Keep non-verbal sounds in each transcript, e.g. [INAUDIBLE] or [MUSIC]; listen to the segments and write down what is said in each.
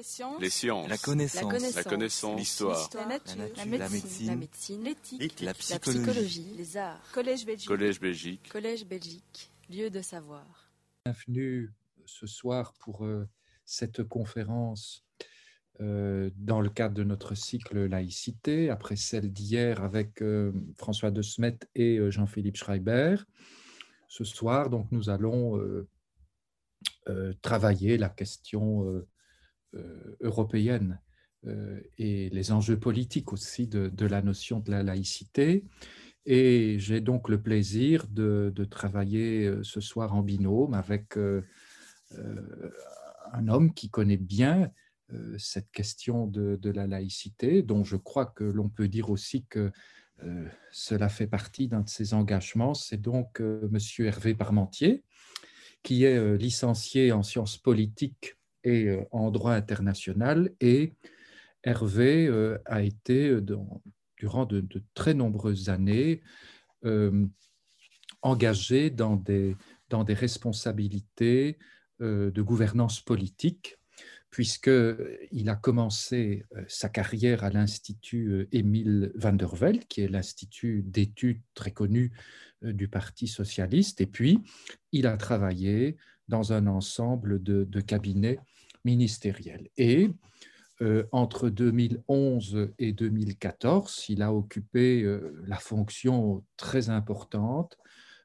Les sciences. Les sciences. La connaissance. La connaissance. L'histoire. La nature. La La nature. médecine. La. L'éthique. La La psychologie. psychologie. Les arts. Collège Belgique. Collège Belgique. Collège Belgique. Lieu de savoir. Bienvenue ce soir pour euh, cette conférence euh, dans le cadre de notre cycle laïcité, après celle d'hier avec euh, François de Smet et euh, Jean-Philippe Schreiber. Ce soir, donc, nous allons euh, euh, travailler la question euh, euh, européenne euh, et les enjeux politiques aussi de, la notion de la laïcité. Et j'ai donc le plaisir de, travailler euh, ce soir en binôme avec euh, euh, un homme qui connaît bien euh, cette question de, la laïcité, dont je crois que l'on peut dire aussi que euh, cela fait partie d'un de ses engagements. C'est donc euh, Monsieur Hervé Parmentier, qui est euh, licencié en sciences politiques et euh, en droit international. Et Hervé euh, a été, euh, durant de, très nombreuses années, engagé dans des, dans des responsabilités de gouvernance politique, puisqu'il a commencé sa carrière à l'Institut Émile van der Velde, qui est l'institut d'études très connu du Parti socialiste, et puis il a travaillé dans un ensemble de, cabinets ministériels. Et euh, entre 2011 et 2014, il a occupé euh, la fonction très importante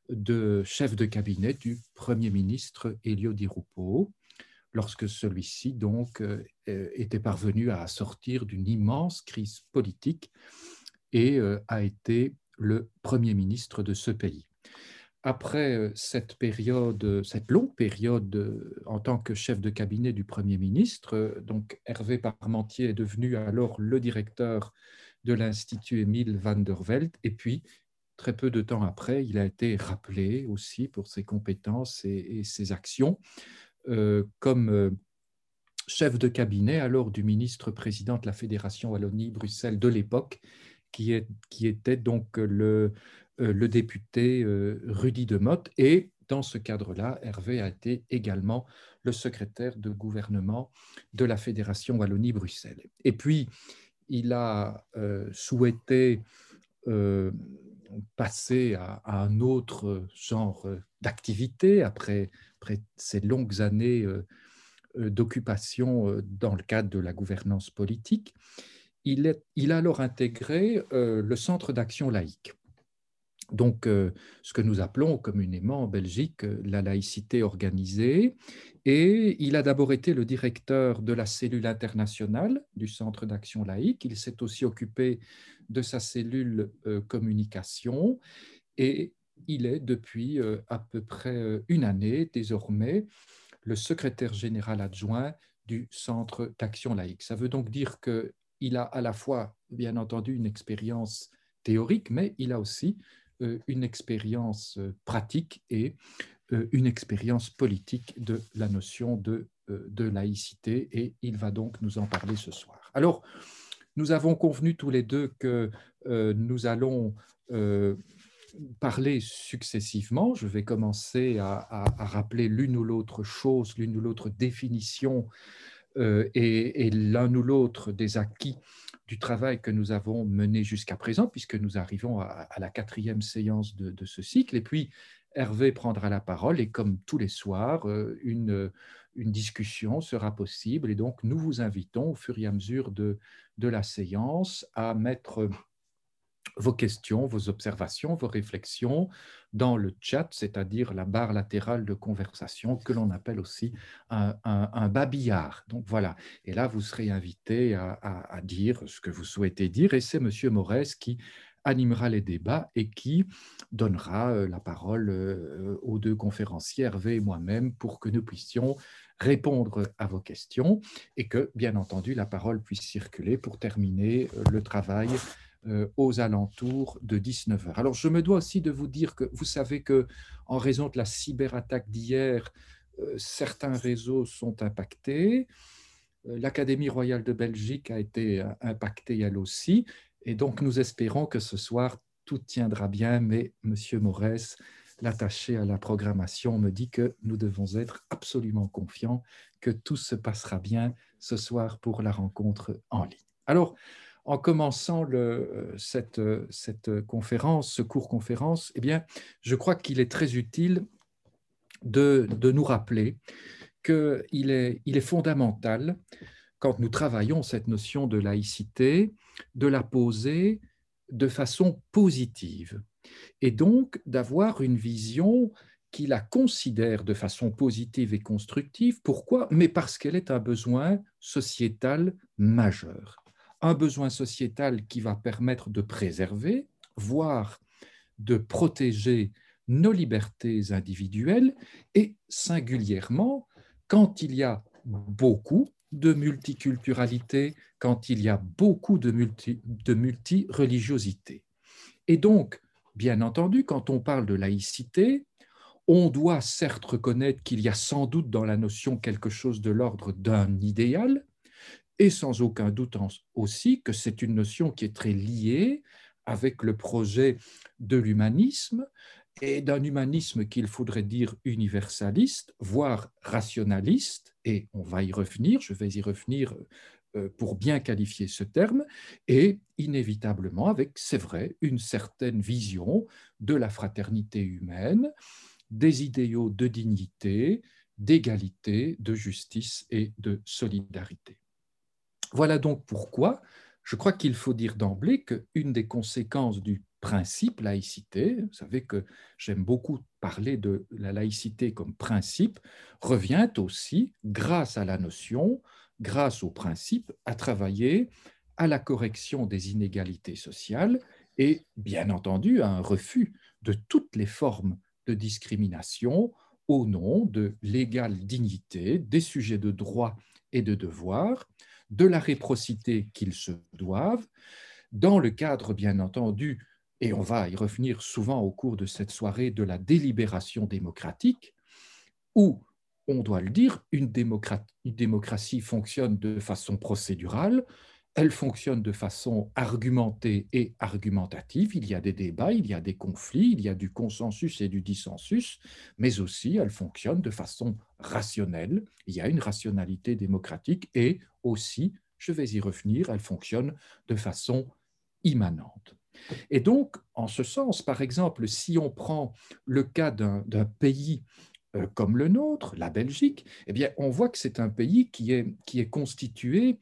de chef de cabinet du Premier ministre Elio Di Rupo, lorsque celui-ci donc euh, était parvenu à sortir d'une immense crise politique et a été le Premier ministre de ce pays. Après euh, cette période, cette longue période euh, en tant que chef de cabinet du Premier ministre, euh, donc Hervé Parmentier est devenu alors le directeur de l'Institut Émile van der Velde et puis Très peu de temps après, il a été rappelé aussi pour ses compétences et, ses actions euh, comme euh, chef de cabinet alors du ministre-président de la Fédération Wallonie-Bruxelles de l'époque, qui, qui était donc le, euh, le député euh, Rudy Demotte. Et dans ce cadre-là, Hervé a été également le secrétaire de gouvernement de la Fédération Wallonie-Bruxelles. Et puis, il a euh, souhaité euh, passer à, un autre genre d'activité après, ces longues années euh, euh, d'occupation euh, dans le cadre de la gouvernance politique. Il, a alors intégré euh, le Centre d'action laïque. Donc, euh, ce que nous appelons communément en Belgique euh, la laïcité organisée. Et il a d'abord été le directeur de la cellule internationale du Centre d'action laïque. Il s'est aussi occupé de sa cellule euh, communication et il est depuis à peu près une année désormais le secrétaire général adjoint du Centre d'action laïque. Ça veut donc dire qu'il a à la fois, bien entendu, une expérience théorique, mais il a aussi une expérience euh, pratique et euh, une expérience politique de la notion de, euh, de laïcité et il va donc nous en parler ce soir. Alors, nous avons convenu tous les deux que euh, nous allons euh, parler successivement. Je vais commencer à, rappeler l'une ou l'autre chose, l'une ou l'autre définition euh, et l'un ou l'autre des acquis du travail que nous avons mené jusqu'à présent, puisque nous arrivons à, la quatrième séance de, ce cycle. Et puis, Hervé prendra la parole et comme tous les soirs, euh, une, une discussion sera possible. Et donc, nous vous invitons au fur et à mesure de la séance à mettre vos questions, vos observations, vos réflexions dans le chat, c'est-à-dire la barre latérale de conversation que l'on appelle aussi un, babillard. Donc voilà, et là vous serez invité à, dire ce que vous souhaitez dire et c'est Monsieur Morès qui animera les débats et qui donnera euh, la parole euh, aux deux conférenciers, Hervé et moi-même, pour que nous puissions répondre à vos questions et que, bien entendu, la parole puisse circuler pour terminer euh, le travail aux alentours de 19 heures. Alors, je me dois aussi de vous dire que vous savez que, en raison de la cyberattaque d'hier, euh, certains réseaux sont impactés. Euh, L'Académie royale de Belgique a été euh, impactée elle aussi. Et donc, nous espérons que ce soir, tout tiendra bien. Mais, Monsieur Morès, l'attaché à la programmation me dit que nous devons être absolument confiants que tout se passera bien ce soir pour la rencontre en ligne. Alors, en commençant le, cette, cette, conférence, ce cours conférence, eh bien, je crois qu'il est très utile de, nous rappeler qu'il il est fondamental, quand nous travaillons cette notion de laïcité, de la poser de façon positive et donc d'avoir une vision qui la considère de façon positive et constructive. Pourquoi? Mais parce qu'elle est un besoin sociétal majeur. Un besoin sociétal qui va permettre de préserver, voire de protéger nos libertés individuelles et singulièrement quand il y a beaucoup de multiculturalité, quand il y a beaucoup de, multi, de multireligiosité. Et donc, bien entendu, quand on parle de laïcité, on doit certes reconnaître qu'il y a sans doute dans la notion quelque chose de l'ordre d'un idéal, et sans aucun doute aussi que c'est une notion qui est très liée avec le projet de l'humanisme et d'un humanisme qu'il faudrait dire universaliste, voire rationaliste, et on va y revenir, je vais y revenir euh, pour bien qualifier ce terme, et inévitablement avec, c'est vrai, une certaine vision de la fraternité humaine, des idéaux de dignité, d'égalité, de justice et de solidarité. Voilà donc pourquoi je crois qu'il faut dire d'emblée qu'une des conséquences du principe laïcité, vous savez que j'aime beaucoup parler de la laïcité comme principe, revient aussi, grâce à la notion, grâce au principe, à travailler à la correction des inégalités sociales et, bien entendu, à un refus de toutes les formes de discrimination au nom de l'égale dignité des sujets de droit et de devoir, de la réprocité qu'ils se doivent, dans le cadre, bien entendu, et on va y revenir souvent au cours de cette soirée de la délibération démocratique, où, on doit le dire, une, démocratie fonctionne de façon procédurale, elle fonctionne de façon argumentée et argumentative. Il y a des débats, il y a des conflits, il y a du consensus et du dissensus, mais aussi elle fonctionne de façon rationnelle. Il y a une rationalité démocratique et aussi, je vais y revenir, elle fonctionne de façon immanente. Et donc, en ce sens, par exemple, si on prend le cas d'un pays euh, comme le nôtre, la Belgique, eh bien, on voit que c'est un pays qui est, qui est constitué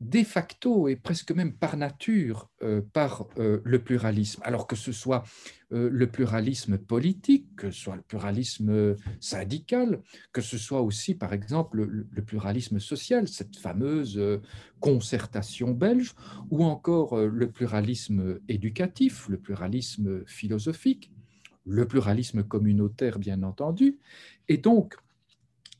de facto et presque même par nature euh, par euh, le pluralisme, alors que ce soit euh, le pluralisme politique, que ce soit le pluralisme syndical, que ce soit aussi, par exemple, le, pluralisme social, cette fameuse concertation belge, ou encore le pluralisme éducatif, le pluralisme philosophique, le pluralisme communautaire, bien entendu. Et donc,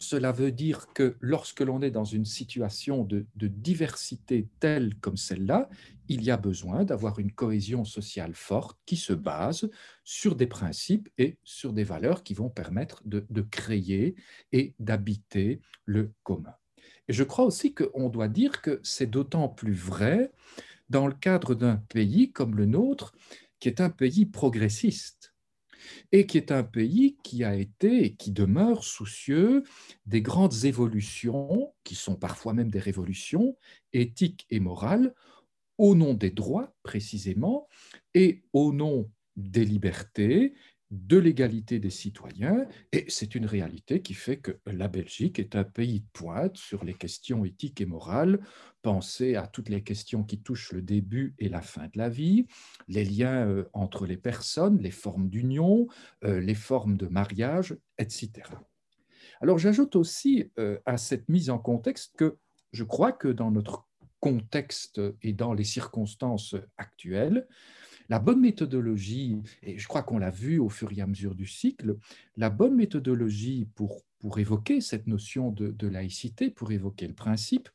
cela veut dire que lorsque l'on est dans une situation de, diversité telle comme celle-là, il y a besoin d'avoir une cohésion sociale forte qui se base sur des principes et sur des valeurs qui vont permettre de, de créer et d'habiter le commun. Et je crois aussi qu'on doit dire que c'est d'autant plus vrai dans le cadre d'un pays comme le nôtre, qui est un pays progressiste et qui est un pays qui a été et qui demeure soucieux des grandes évolutions, qui sont parfois même des révolutions éthiques et morales, au nom des droits précisément, et au nom des libertés de l'égalité des citoyens, et c'est une réalité qui fait que la Belgique est un pays de pointe sur les questions éthiques et morales. Pensez à toutes les questions qui touchent le début et la fin de la vie, les liens euh, entre les personnes, les formes d'union, euh, les formes de mariage, etc. Alors j'ajoute aussi euh, à cette mise en contexte que je crois que dans notre contexte et dans les circonstances actuelles, la bonne méthodologie, et je crois qu'on l'a vu au fur et à mesure du cycle, la bonne méthodologie pour, pour évoquer cette notion de, laïcité, pour évoquer le principe,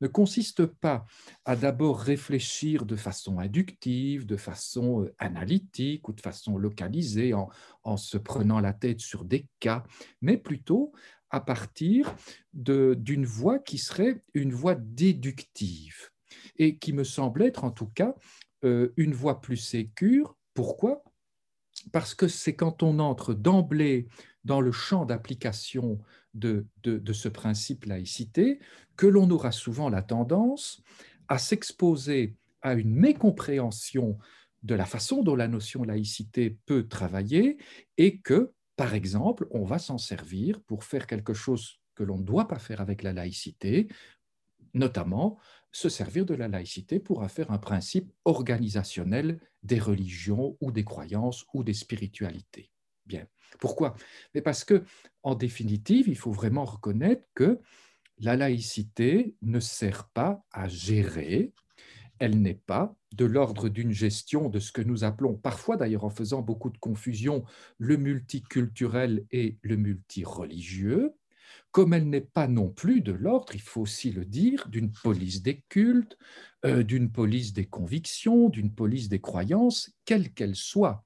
ne consiste pas à d'abord réfléchir de façon inductive, de façon euh, analytique ou de façon localisée en, en se prenant la tête sur des cas, mais plutôt à partir d'une voie qui serait une voie déductive et qui me semble être en tout cas euh, une voie plus sécure. Pourquoi? Parce que c'est quand on entre d'emblée dans le champ d'application de, de, ce principe laïcité que l'on aura souvent la tendance à s'exposer à une mécompréhension de la façon dont la notion laïcité peut travailler et que, par exemple, on va s'en servir pour faire quelque chose que l'on ne doit pas faire avec la laïcité, notamment se servir de la laïcité pour faire un principe organisationnel des religions ou des croyances ou des spiritualités. Bien. Pourquoi? Mais parce que, en définitive, il faut vraiment reconnaître que la laïcité ne sert pas à gérer, elle n'est pas de l'ordre d'une gestion de ce que nous appelons, parfois d'ailleurs en faisant beaucoup de confusion, le multiculturel et le multireligieux, comme elle n'est pas non plus de l'ordre, il faut aussi le dire, d'une police des cultes, euh, d'une police des convictions, d'une police des croyances, quelle qu'elle soit.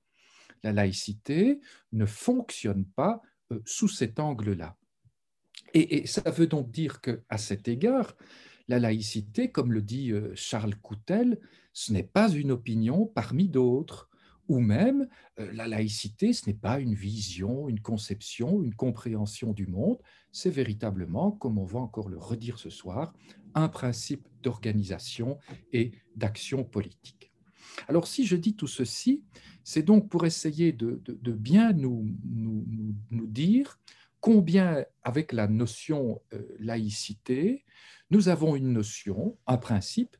La laïcité ne fonctionne pas euh, sous cet angle-là. Et, ça veut donc dire qu'à cet égard, la laïcité, comme le dit euh, Charles Coutel, ce n'est pas une opinion parmi d'autres, ou même la laïcité, ce n'est pas une vision, une conception, une compréhension du monde, c'est véritablement, comme on va encore le redire ce soir, un principe d'organisation et d'action politique. Alors si je dis tout ceci, c'est donc pour essayer de, bien nous, dire combien, avec la notion euh, laïcité, nous avons une notion, un principe,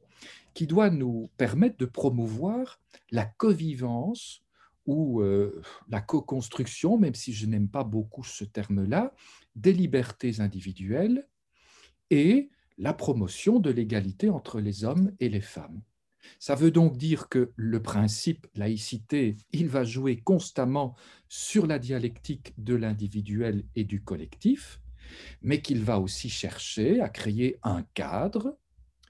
qui doit nous permettre de promouvoir la covivence ou euh, la co-construction, même si je n'aime pas beaucoup ce terme-là, des libertés individuelles et la promotion de l'égalité entre les hommes et les femmes. Ça veut donc dire que le principe laïcité, il va jouer constamment sur la dialectique de l'individuel et du collectif, mais qu'il va aussi chercher à créer un cadre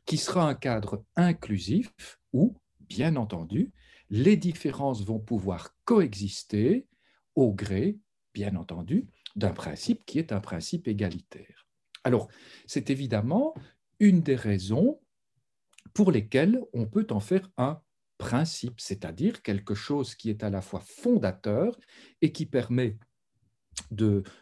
qui sera un cadre inclusif où, bien entendu, les différences vont pouvoir coexister au gré, bien entendu, d'un principe qui est un principe égalitaire. Alors, c'est évidemment une des raisons pour lesquelles on peut en faire un principe, c'est-à-dire quelque chose qui est à la fois fondateur et qui permet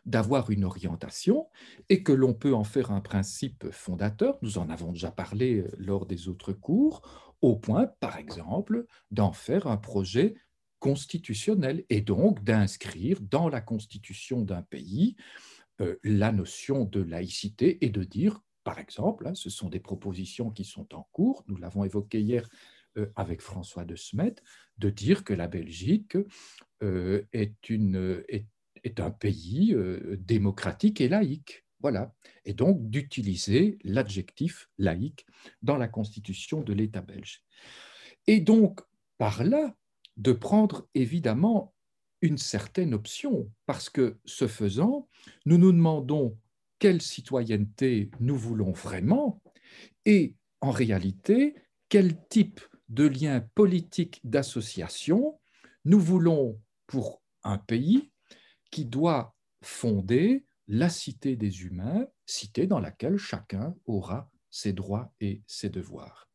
d'avoir une orientation et que l'on peut en faire un principe fondateur, nous en avons déjà parlé euh, lors des autres cours, au point, par exemple, d'en faire un projet constitutionnel et donc d'inscrire dans la constitution d'un pays euh, la notion de laïcité et de dire, par exemple, hein, ce sont des propositions qui sont en cours, nous l'avons évoqué hier euh, avec François de Smet, de dire que la Belgique est, une, est un pays euh, démocratique et laïque. Voilà. Et donc d'utiliser l'adjectif laïque dans la constitution de l'État belge. Et donc, par là, de prendre évidemment une certaine option, parce que ce faisant, nous nous demandons quelle citoyenneté nous voulons vraiment et en réalité, quel type de lien politique d'association nous voulons pour un pays qui doit fonder la cité des humains, cité dans laquelle chacun aura ses droits et ses devoirs.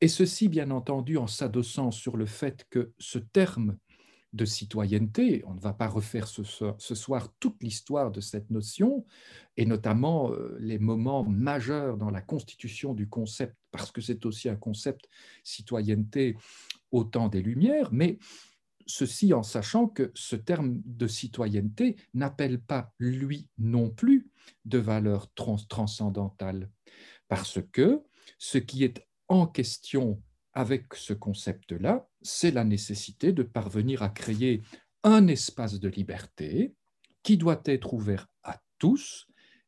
Et ceci, bien entendu, en s'adossant sur le fait que ce terme de citoyenneté, on ne va pas refaire ce soir, toute l'histoire de cette notion, et notamment euh, les moments majeurs dans la constitution du concept, parce que c'est aussi un concept citoyenneté au temps des Lumières, mais Ceci en sachant que ce terme de citoyenneté n'appelle pas, lui non plus, de valeur transcendantale, parce que ce qui est en question avec ce concept-là, c'est la nécessité de parvenir à créer un espace de liberté qui doit être ouvert à tous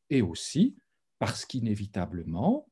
et aussi parce qu'inévitablement,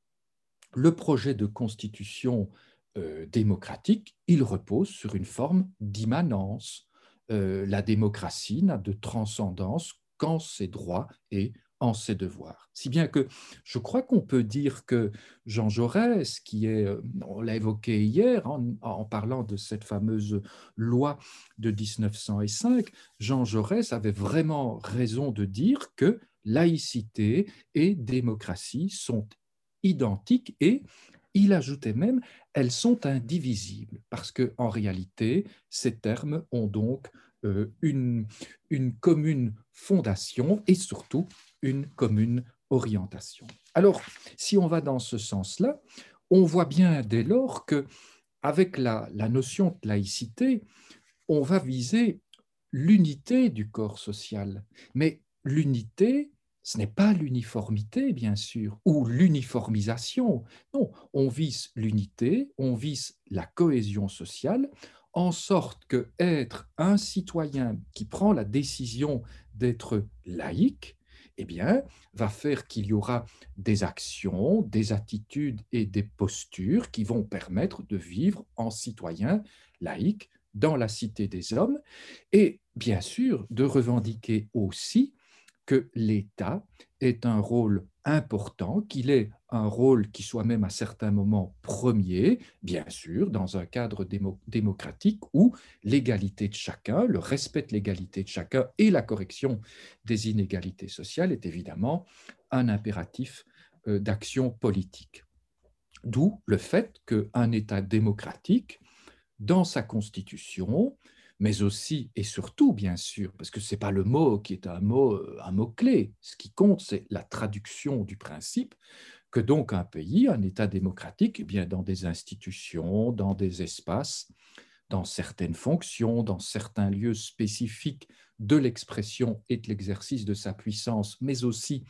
le projet de constitution euh, démocratique, il repose sur une forme d'immanence. Euh, la démocratie n'a de transcendance qu'en ses droits et en ses devoirs. Si bien que je crois qu'on peut dire que Jean Jaurès, qui est, euh, on l'a évoqué hier en, en, parlant de cette fameuse loi de 1905, Jean Jaurès avait vraiment raison de dire que laïcité et démocratie sont identiques et il ajoutait même, elles sont indivisibles, parce qu'en réalité, ces termes ont donc une, une commune fondation et surtout une commune orientation. Alors, si on va dans ce sens-là, on voit bien dès lors que avec la notion de laïcité, on va viser l'unité du corps social. Mais l'unité, ce n'est pas l'uniformité, bien sûr, ou l'uniformisation. Non, on vise l'unité, on vise la cohésion sociale, en sorte que être un citoyen qui prend la décision d'être laïque, eh bien, va faire qu'il y aura des actions, des attitudes et des postures qui vont permettre de vivre en citoyen laïque dans la cité des hommes et bien sûr de revendiquer aussi que l'État est un rôle important, qu'il ait un rôle qui soit même à certains moments premier, bien sûr, dans un cadre démocratique où l'égalité de chacun, le respect de l'égalité de chacun et la correction des inégalités sociales est évidemment un impératif euh, d'action politique. D'où le fait qu'un État démocratique, dans sa constitution, mais aussi et surtout, bien sûr, parce que ce n'est pas le mot qui est un mot, euh, un mot clé. Ce qui compte, c'est la traduction du principe que donc un pays, un État démocratique, eh bien, dans des institutions, dans des espaces, dans certaines fonctions, dans certains lieux spécifiques de l'expression et de l'exercice de sa puissance, mais aussi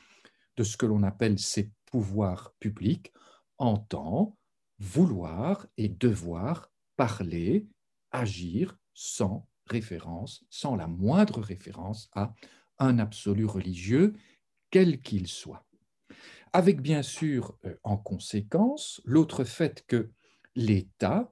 de ce que l'on appelle ses pouvoirs publics, entend vouloir et devoir parler, agir sans référence, sans la moindre référence à un absolu religieux, quel qu'il soit. Avec bien sûr euh, en conséquence l'autre fait que l'État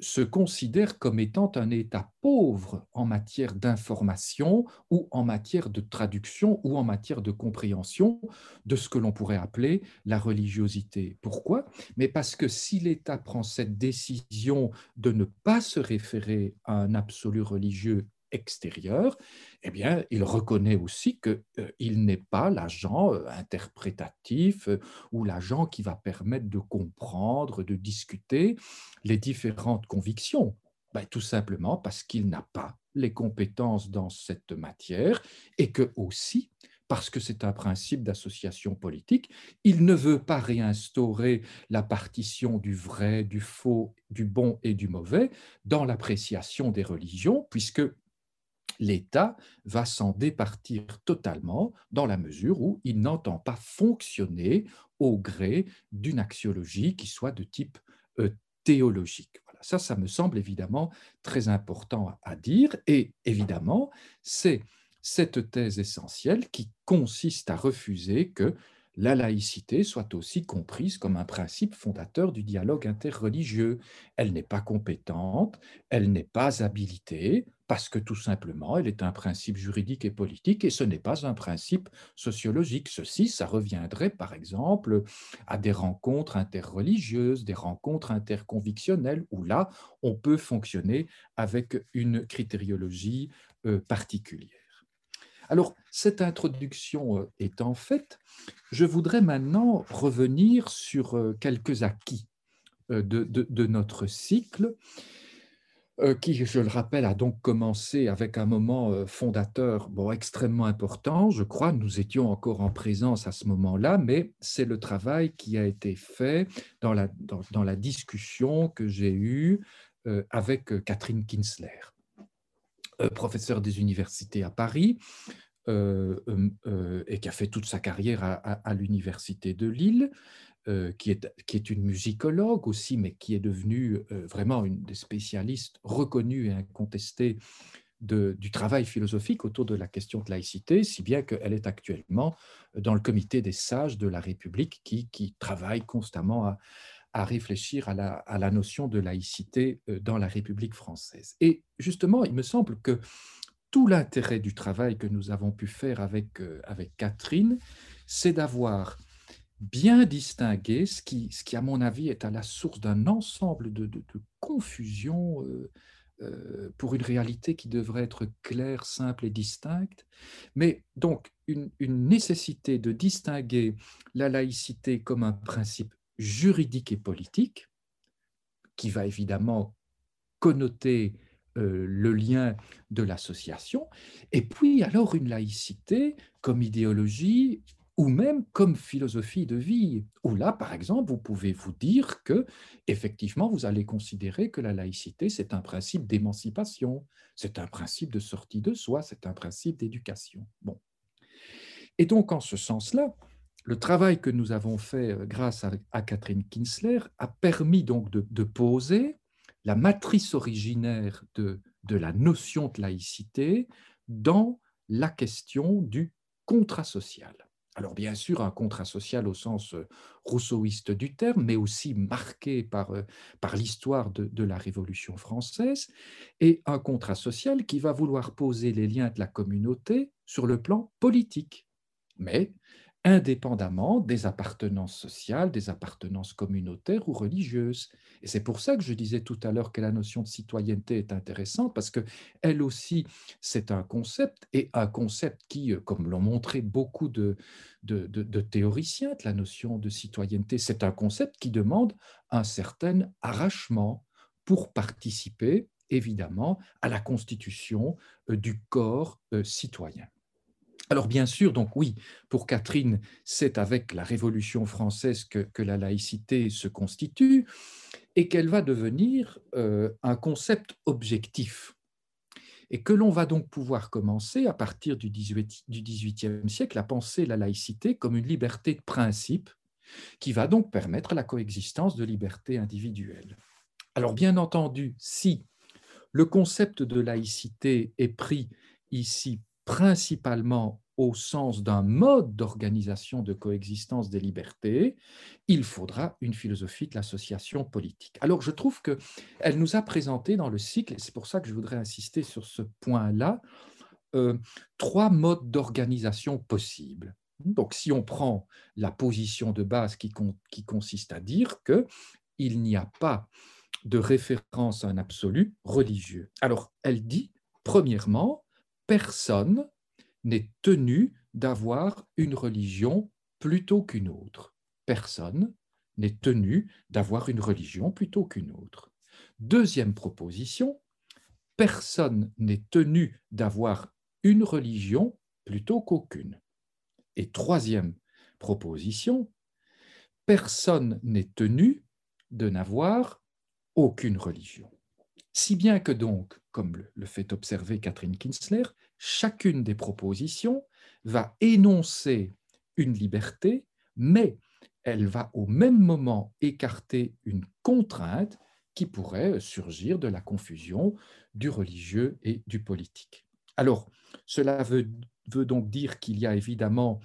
se considère comme étant un État pauvre en matière d'information ou en matière de traduction ou en matière de compréhension de ce que l'on pourrait appeler la religiosité. Pourquoi? Mais parce que si l'État prend cette décision de ne pas se référer à un absolu religieux extérieur, eh bien, il reconnaît aussi qu'il euh, n'est pas l'agent euh, interprétatif euh, ou l'agent qui va permettre de comprendre, de discuter les différentes convictions. Ben, tout simplement parce qu'il n'a pas les compétences dans cette matière et que aussi parce que c'est un principe d'association politique, il ne veut pas réinstaurer la partition du vrai, du faux, du bon et du mauvais dans l'appréciation des religions, puisque l'État va s'en départir totalement dans la mesure où il n'entend pas fonctionner au gré d'une axiologie qui soit de type euh, théologique. Voilà. Ça, ça me semble évidemment très important à dire et évidemment, c'est cette thèse essentielle qui consiste à refuser que la laïcité soit aussi comprise comme un principe fondateur du dialogue interreligieux. Elle n'est pas compétente, elle n'est pas habilitée, parce que tout simplement, elle est un principe juridique et politique et ce n'est pas un principe sociologique. Ceci, ça reviendrait par exemple à des rencontres interreligieuses, des rencontres interconvictionnelles, où là, on peut fonctionner avec une critériologie euh, particulière. Alors, cette introduction euh, étant faite, je voudrais maintenant revenir sur euh, quelques acquis euh, de, notre cycle, qui, je le rappelle, a donc commencé avec un moment fondateur bon, extrêmement important. Je crois nous étions encore en présence à ce moment-là, mais c'est le travail qui a été fait dans la, dans la discussion que j'ai eue avec Catherine Kinsler. Euh, professeur des universités à Paris, euh, euh, et qui a fait toute sa carrière à, l'université de Lille, qui, est, qui est une musicologue aussi, mais qui est devenue vraiment une des spécialistes reconnus et incontestés de, du travail philosophique autour de la question de laïcité, si bien qu'elle est actuellement dans le comité des sages de la République qui, qui travaille constamment à, à réfléchir à la, notion de laïcité euh, dans la République française. Et justement, il me semble que tout l'intérêt du travail que nous avons pu faire avec, euh, Catherine, c'est d'avoir bien distingué ce qui, ce qui, à mon avis, est à la source d'un ensemble de, confusion euh, pour une réalité qui devrait être claire, simple et distincte. Mais donc, une nécessité de distinguer la laïcité comme un principe juridique et politique, qui va évidemment connoter euh, le lien de l'association, et puis alors une laïcité comme idéologie ou même comme philosophie de vie, où là, par exemple, vous pouvez vous dire que, effectivement, vous allez considérer que la laïcité, c'est un principe d'émancipation, c'est un principe de sortie de soi, c'est un principe d'éducation. Bon. Et donc, en ce sens-là, le travail que nous avons fait euh, grâce à, Catherine Kinsler a permis donc de, poser la matrice originaire de, la notion de laïcité dans la question du contrat social. Alors bien sûr, un contrat social au sens euh, rousseauiste du terme, mais aussi marqué par, euh, par l'histoire de, de, la Révolution française, et un contrat social qui va vouloir poser les liens de la communauté sur le plan politique, mais indépendamment des appartenances sociales, des appartenances communautaires ou religieuses. Et c'est pour ça que je disais tout à l'heure que la notion de citoyenneté est intéressante, parce que elle aussi, c'est un concept, et un concept qui, euh, comme l'ont montré beaucoup de, de, théoriciens de la notion de citoyenneté, c'est un concept qui demande un certain arrachement pour participer, évidemment, à la constitution euh, du corps euh, citoyen. Alors bien sûr, donc oui, pour Catherine, c'est avec la Révolution française que, la laïcité se constitue et qu'elle va devenir euh, un concept objectif et que l'on va donc pouvoir commencer à partir du XVIIIe siècle à penser la laïcité comme une liberté de principe qui va donc permettre la coexistence de libertés individuelles. Alors bien entendu, si le concept de laïcité est pris ici principalement au sens d'un mode d'organisation de coexistence des libertés, il faudra une philosophie de l'association politique. Alors je trouve qu'elle nous a présenté dans le cycle, et c'est pour ça que je voudrais insister sur ce point-là, euh, trois modes d'organisation possibles. Donc si on prend la position de base qui, qui consiste à dire qu'il n'y a pas de référence à un absolu religieux. Alors elle dit, premièrement, personne n'est tenu d'avoir une religion plutôt qu'une autre. Personne n'est tenu d'avoir une religion plutôt qu'une autre. Deuxième proposition, personne n'est tenu d'avoir une religion plutôt qu'aucune. Et troisième proposition, personne n'est tenu de n'avoir aucune religion. Si bien que donc, comme le fait observer Catherine Kinsler, chacune des propositions va énoncer une liberté, mais elle va au même moment écarter une contrainte qui pourrait surgir de la confusion du religieux et du politique. Alors, cela veut, veut donc dire qu'il y a évidemment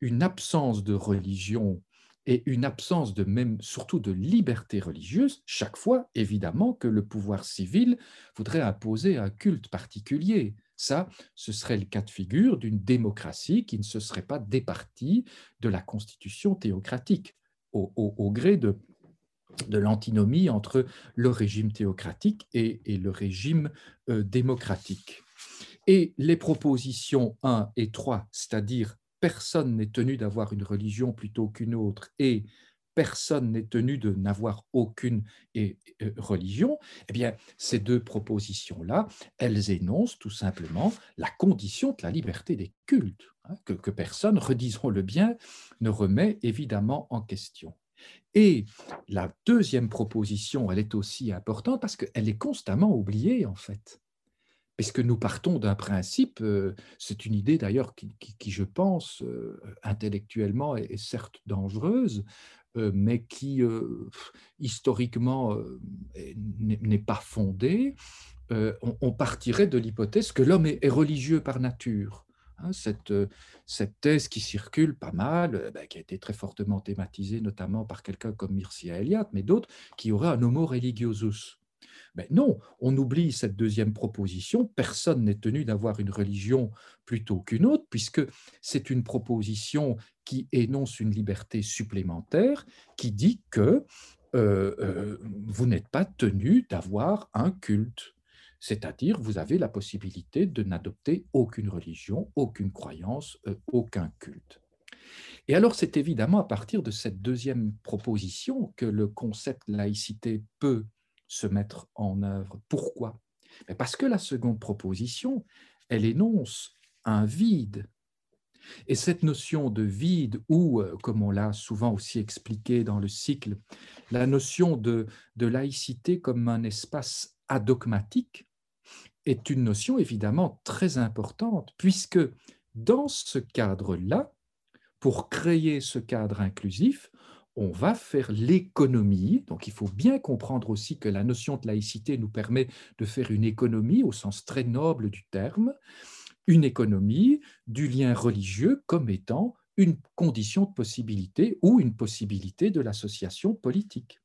une absence de religion et une absence de même, surtout de liberté religieuse, chaque fois, évidemment, que le pouvoir civil voudrait imposer un culte particulier. Ça, ce serait le cas de figure d'une démocratie qui ne se serait pas départie de la constitution théocratique, au, gré de, l'antinomie entre le régime théocratique et, le régime euh, démocratique. Et les propositions 1 et 3, c'est-à-dire personne n'est tenu d'avoir une religion plutôt qu'une autre et personne n'est tenu de n'avoir aucune euh, religion, eh bien, ces deux propositions-là, elles énoncent tout simplement la condition de la liberté des cultes, hein, que, que, personne, redisons-le bien, ne remet évidemment en question. Et la deuxième proposition, elle est aussi importante parce qu'elle est constamment oubliée, en fait puisque nous partons d'un principe, euh, c'est une idée d'ailleurs qui, je pense, euh, intellectuellement est, certes dangereuse, euh, mais qui historiquement n'est pas fondée. On, partirait de l'hypothèse que l'homme est, religieux par nature. Hein, cette, cette, thèse qui circule pas mal, ben, qui a été très fortement thématisée notamment par quelqu'un comme Mircea Eliade, mais d'autres, qui aurait un homo religiosus. Mais non, on oublie cette deuxième proposition. Personne n'est tenu d'avoir une religion plutôt qu'une autre, puisque c'est une proposition qui énonce une liberté supplémentaire, qui dit que euh, euh, vous n'êtes pas tenu d'avoir un culte. C'est-à-dire, vous avez la possibilité de n'adopter aucune religion, aucune croyance, euh, aucun culte. Et alors, c'est évidemment à partir de cette deuxième proposition que le concept laïcité peut se mettre en œuvre. Pourquoi? Parce que la seconde proposition, elle énonce un vide. Et cette notion de vide, ou, euh, comme on l'a souvent aussi expliqué dans le cycle, la notion de, de laïcité comme un espace adogmatique, est une notion évidemment très importante, puisque dans ce cadre-là, pour créer ce cadre inclusif, on va faire l'économie. Donc il faut bien comprendre aussi que la notion de laïcité nous permet de faire une économie au sens très noble du terme, une économie du lien religieux comme étant une condition de possibilité ou une possibilité de l'association politique.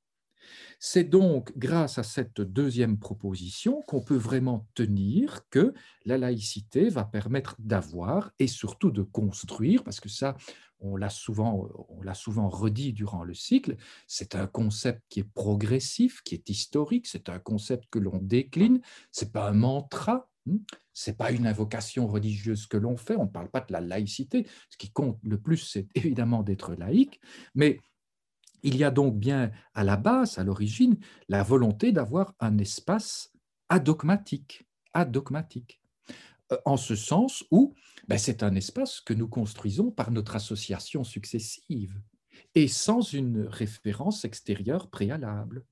C'est donc grâce à cette deuxième proposition qu'on peut vraiment tenir que la laïcité va permettre d'avoir et surtout de construire, parce que ça, on l'a souvent, souvent redit durant le cycle, c'est un concept qui est progressif, qui est historique, c'est un concept que l'on décline, c'est pas un mantra, hmm, c'est pas une invocation religieuse que l'on fait, on ne parle pas de la laïcité, ce qui compte le plus, c'est évidemment d'être laïque, mais il y a donc bien à la base, à l'origine, la volonté d'avoir un espace adogmatique, adogmatique, euh, en ce sens où ben, c'est un espace que nous construisons par notre association successive et sans une référence extérieure préalable.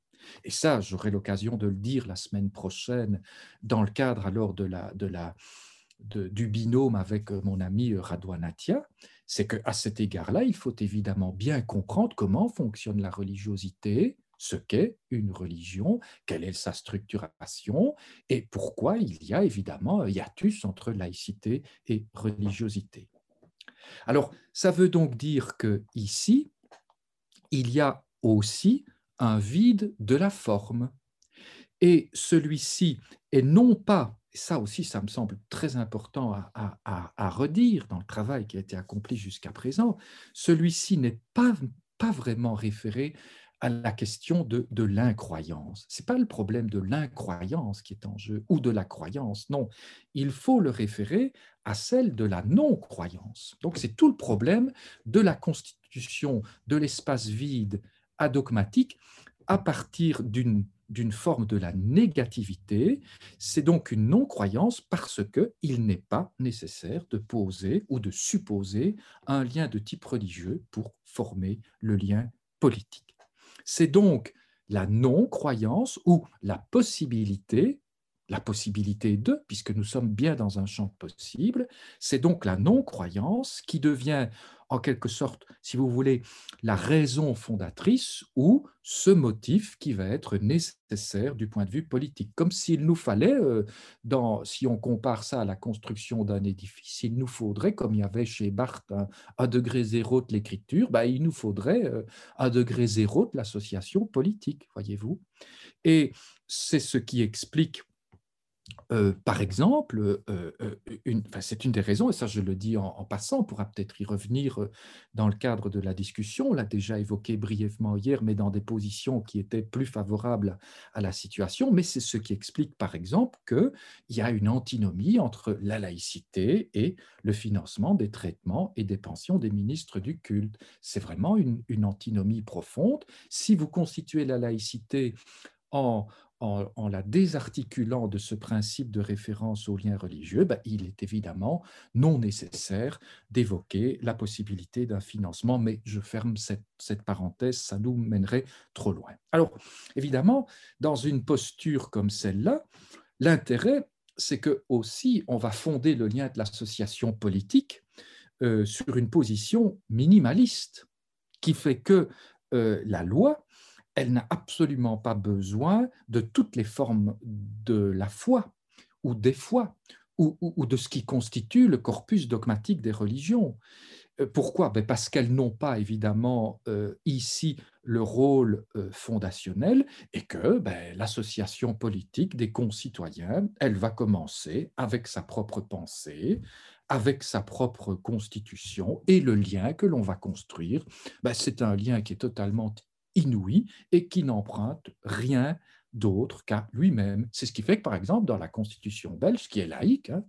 Et ça, j'aurai l'occasion de le dire la semaine prochaine dans le cadre alors de la, de la, du binôme avec mon ami Radouanatia, c'est qu'à cet égard-là, il faut évidemment bien comprendre comment fonctionne la religiosité, ce qu'est une religion, quelle est sa structuration et pourquoi il y a évidemment un hiatus entre laïcité et religiosité. Alors, ça veut donc dire que ici, il y a aussi un vide de la forme. Et celui-ci est non pas ça aussi, ça me semble très important à, redire dans le travail qui a été accompli jusqu'à présent, celui-ci n'est pas, pas vraiment référé à la question de, de l'incroyance. Ce n'est pas le problème de l'incroyance qui est en jeu ou de la croyance, non. Il faut le référer à celle de la non-croyance. Donc c'est tout le problème de la constitution de l'espace vide adogmatique à partir d'une d'une forme de la négativité, c'est donc une non-croyance parce qu'il n'est pas nécessaire de poser ou de supposer un lien de type religieux pour former le lien politique. C'est donc la non-croyance ou la possibilité, la possibilité de, puisque nous sommes bien dans un champ possible, c'est donc la non-croyance qui devient en quelque sorte, si vous voulez, la raison fondatrice ou ce motif qui va être nécessaire du point de vue politique. Comme s'il nous fallait, euh, si on compare ça à la construction d'un édifice, il nous faudrait, comme il y avait chez Barthes, un, degré zéro de l'écriture, ben, il nous faudrait euh, un degré zéro de l'association politique, voyez-vous. Et c'est ce qui explique euh, par exemple, euh, euh, c'est une des raisons, et ça je le dis en, passant, on pourra peut-être y revenir dans le cadre de la discussion, on l'a déjà évoqué brièvement hier, mais dans des positions qui étaient plus favorables à la situation, mais c'est ce qui explique par exemple qu'il y a une antinomie entre la laïcité et le financement des traitements et des pensions des ministres du culte. C'est vraiment une, une antinomie profonde. Si vous constituez la laïcité en, en, la désarticulant de ce principe de référence au lien religieux, ben, il est évidemment non nécessaire d'évoquer la possibilité d'un financement, mais je ferme cette, cette, parenthèse, ça nous mènerait trop loin. Alors, évidemment, dans une posture comme celle-là, l'intérêt, c'est que aussi on va fonder le lien de l'association politique euh, sur une position minimaliste, qui fait que euh, la loi elle n'a absolument pas besoin de toutes les formes de la foi ou des foi ou, de ce qui constitue le corpus dogmatique des religions. Euh, pourquoi? Ben Parce qu'elles n'ont pas évidemment euh, ici le rôle euh, fondationnel et que ben, l'association politique des concitoyens, elle va commencer avec sa propre pensée, avec sa propre constitution et le lien que l'on va construire, ben, c'est un lien qui est totalement inouï et qui n'emprunte rien d'autre qu'à lui-même. C'est ce qui fait que, par exemple, dans la Constitution belge, qui est laïque, hein,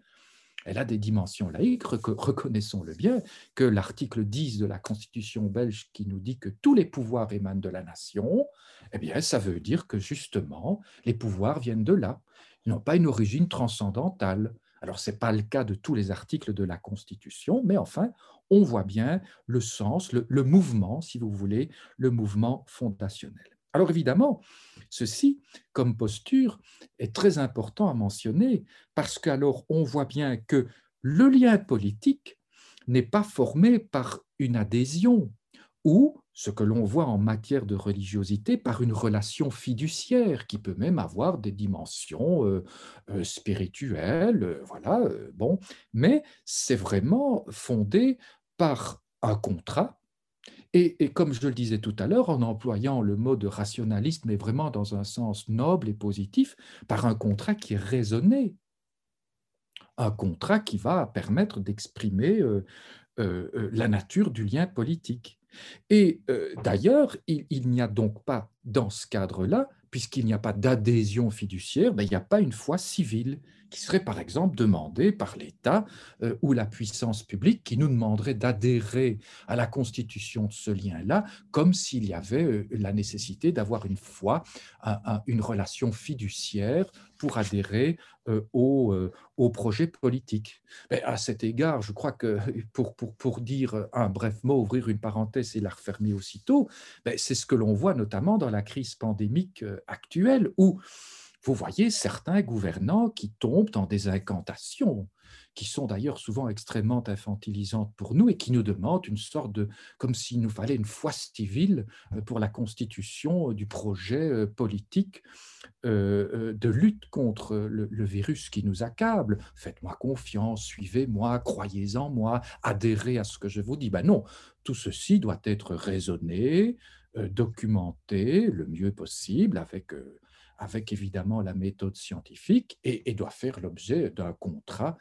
elle a des dimensions laïques, reconnaissons-le bien, que l'article 10 de la Constitution belge qui nous dit que tous les pouvoirs émanent de la nation, eh bien, ça veut dire que justement, les pouvoirs viennent de là. n'ont pas une origine transcendantale. Alors, ce n'est pas le cas de tous les articles de la Constitution, mais enfin, on voit bien le sens, le, mouvement, si vous voulez, le mouvement fondationnel. Alors évidemment, ceci, comme posture, est très important à mentionner parce qu'alors on voit bien que le lien politique n'est pas formé par une adhésion ou, ce que l'on voit en matière de religiosité, par une relation fiduciaire qui peut même avoir des dimensions euh, euh, spirituelles, euh, voilà, bon, mais c'est vraiment fondé par un contrat. Et, comme je le disais tout à l'heure, en employant le mot de rationaliste, mais vraiment dans un sens noble et positif, par un contrat qui est raisonné, un contrat qui va permettre d'exprimer euh, euh, euh, la nature du lien politique. Et d'ailleurs, il, il n'y a donc pas dans ce cadre-là, puisqu'il n'y a pas d'adhésion fiduciaire, ben, il n'y a pas une foi civile qui serait par exemple demandée par l'État euh, ou la puissance publique qui nous demanderait d'adhérer à la constitution de ce lien-là, comme s'il y avait euh, la nécessité d'avoir une foi, une relation fiduciaire pour adhérer euh, au, au, projet politique. Mais à cet égard, je crois que [LAUGHS] pour, pour, pour, dire un bref mot, ouvrir une parenthèse et la refermer aussitôt, ben, c'est ce que l'on voit notamment dans la crise pandémique actuelle où vous voyez certains gouvernants qui tombent dans des incantations, qui sont d'ailleurs souvent extrêmement infantilisantes pour nous et qui nous demandent une sorte de, comme s'il nous fallait une foi civile euh, pour la constitution du projet euh, politique euh, de lutte contre le, virus qui nous accable. Faites-moi confiance, suivez-moi, croyez en moi, adhérez à ce que je vous dis. Ben non, tout ceci doit être raisonné, documenté le mieux possible avec avec évidemment la méthode scientifique et, doit faire l'objet d'un contrat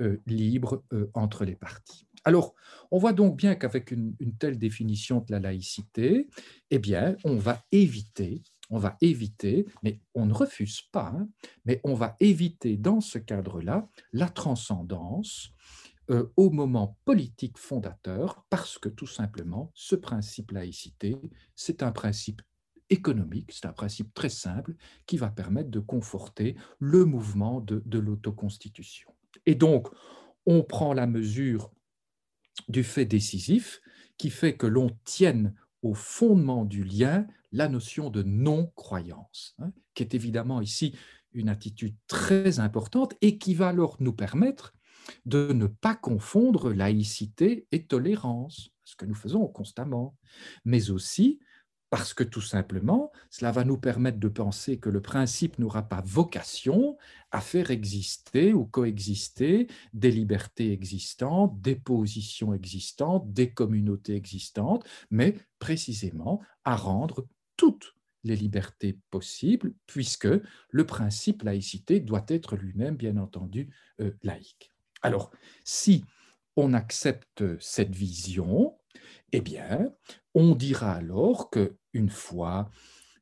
euh, libre euh, entre les parties. Alors, on voit donc bien qu'avec une, telle définition de la laïcité, eh bien, on va éviter, on va éviter, mais on ne refuse pas, hein, mais on va éviter dans ce cadre-là la transcendance euh, au moment politique fondateur, parce que tout simplement, ce principe laïcité, c'est un principe économique, c'est un principe très simple qui va permettre de conforter le mouvement de, l'autoconstitution. Et donc, on prend la mesure du fait décisif qui fait que l'on tienne au fondement du lien la notion de non-croyance, hein, qui est évidemment ici une attitude très importante et qui va alors nous permettre de ne pas confondre laïcité et tolérance, ce que nous faisons constamment, mais aussi parce que tout simplement, cela va nous permettre de penser que le principe n'aura pas vocation à faire exister ou coexister des libertés existantes, des positions existantes, des communautés existantes, mais précisément à rendre toutes les libertés possibles, puisque le principe laïcité doit être lui-même, bien entendu, euh, laïque. Alors, si on accepte cette vision, eh bien, on dira alors qu'une foi,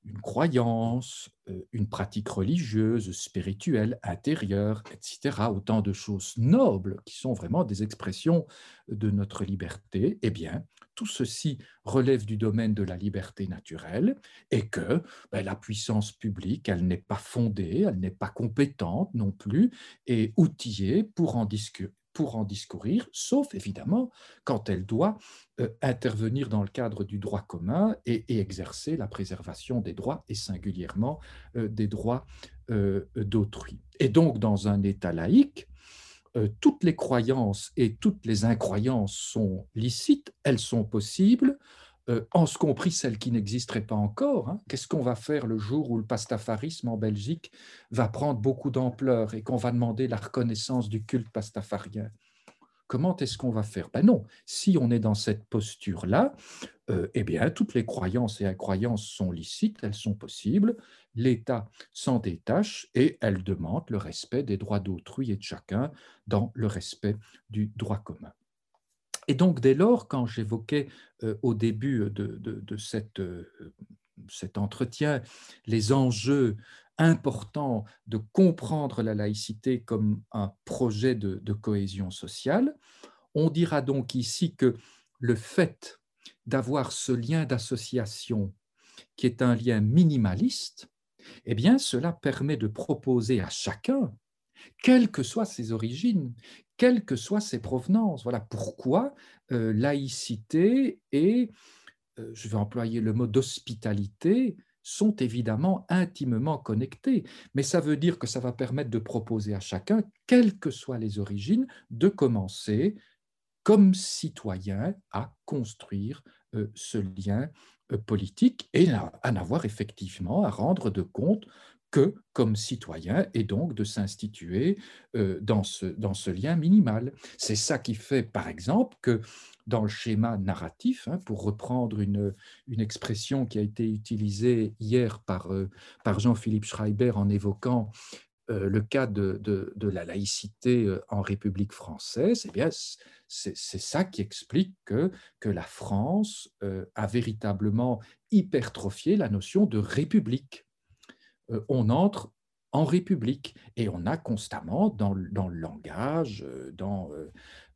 une croyance, euh, une pratique religieuse, spirituelle, intérieure, etc., autant de choses nobles qui sont vraiment des expressions de notre liberté, eh bien, tout ceci relève du domaine de la liberté naturelle et que ben, la puissance publique, elle n'est pas fondée, elle n'est pas compétente non plus et outillée pour en, discuter pour en discourir, sauf évidemment quand elle doit euh, intervenir dans le cadre du droit commun et, exercer la préservation des droits et singulièrement euh, des droits euh, d'autrui. Et donc dans un État laïque, toutes les croyances et toutes les incroyances sont licites, elles sont possibles, euh, en ce compris celles qui n'existeraient pas encore. Hein. Qu'est-ce qu'on va faire le jour où le pastafarisme en Belgique va prendre beaucoup d'ampleur et qu'on va demander la reconnaissance du culte pastafarien? Comment est-ce qu'on va faire? Ben non, si on est dans cette posture-là, euh, eh bien, toutes les croyances et incroyances sont licites, elles sont possibles, l'État s'en détache et elle demande le respect des droits d'autrui et de chacun dans le respect du droit commun. Et donc, dès lors, quand j'évoquais euh, au début de, cette, euh, cet entretien les enjeux importants de comprendre la laïcité comme un projet de, de cohésion sociale, on dira donc ici que le fait d'avoir ce lien d'association qui est un lien minimaliste, eh bien, cela permet de proposer à chacun, quelles que soient ses origines, quelles que soient ses provenances. Voilà pourquoi euh, laïcité et, euh, je vais employer le mot d'hospitalité, sont évidemment intimement connectés. Mais ça veut dire que ça va permettre de proposer à chacun, quelles que soient les origines, de commencer comme citoyen à construire euh, ce lien politique et à n'avoir effectivement à rendre de compte que comme citoyen et donc de s'instituer euh, dans ce, lien minimal. C'est ça qui fait, par exemple, que dans le schéma narratif, hein, pour reprendre une, expression qui a été utilisée hier par, par Jean-Philippe Schreiber en évoquant le cas de, de, la laïcité en République française, eh bien, c'est ça qui explique que, la France euh, a véritablement hypertrophié la notion de république. Euh, on entre en république et on a constamment dans, le langage, euh, dans,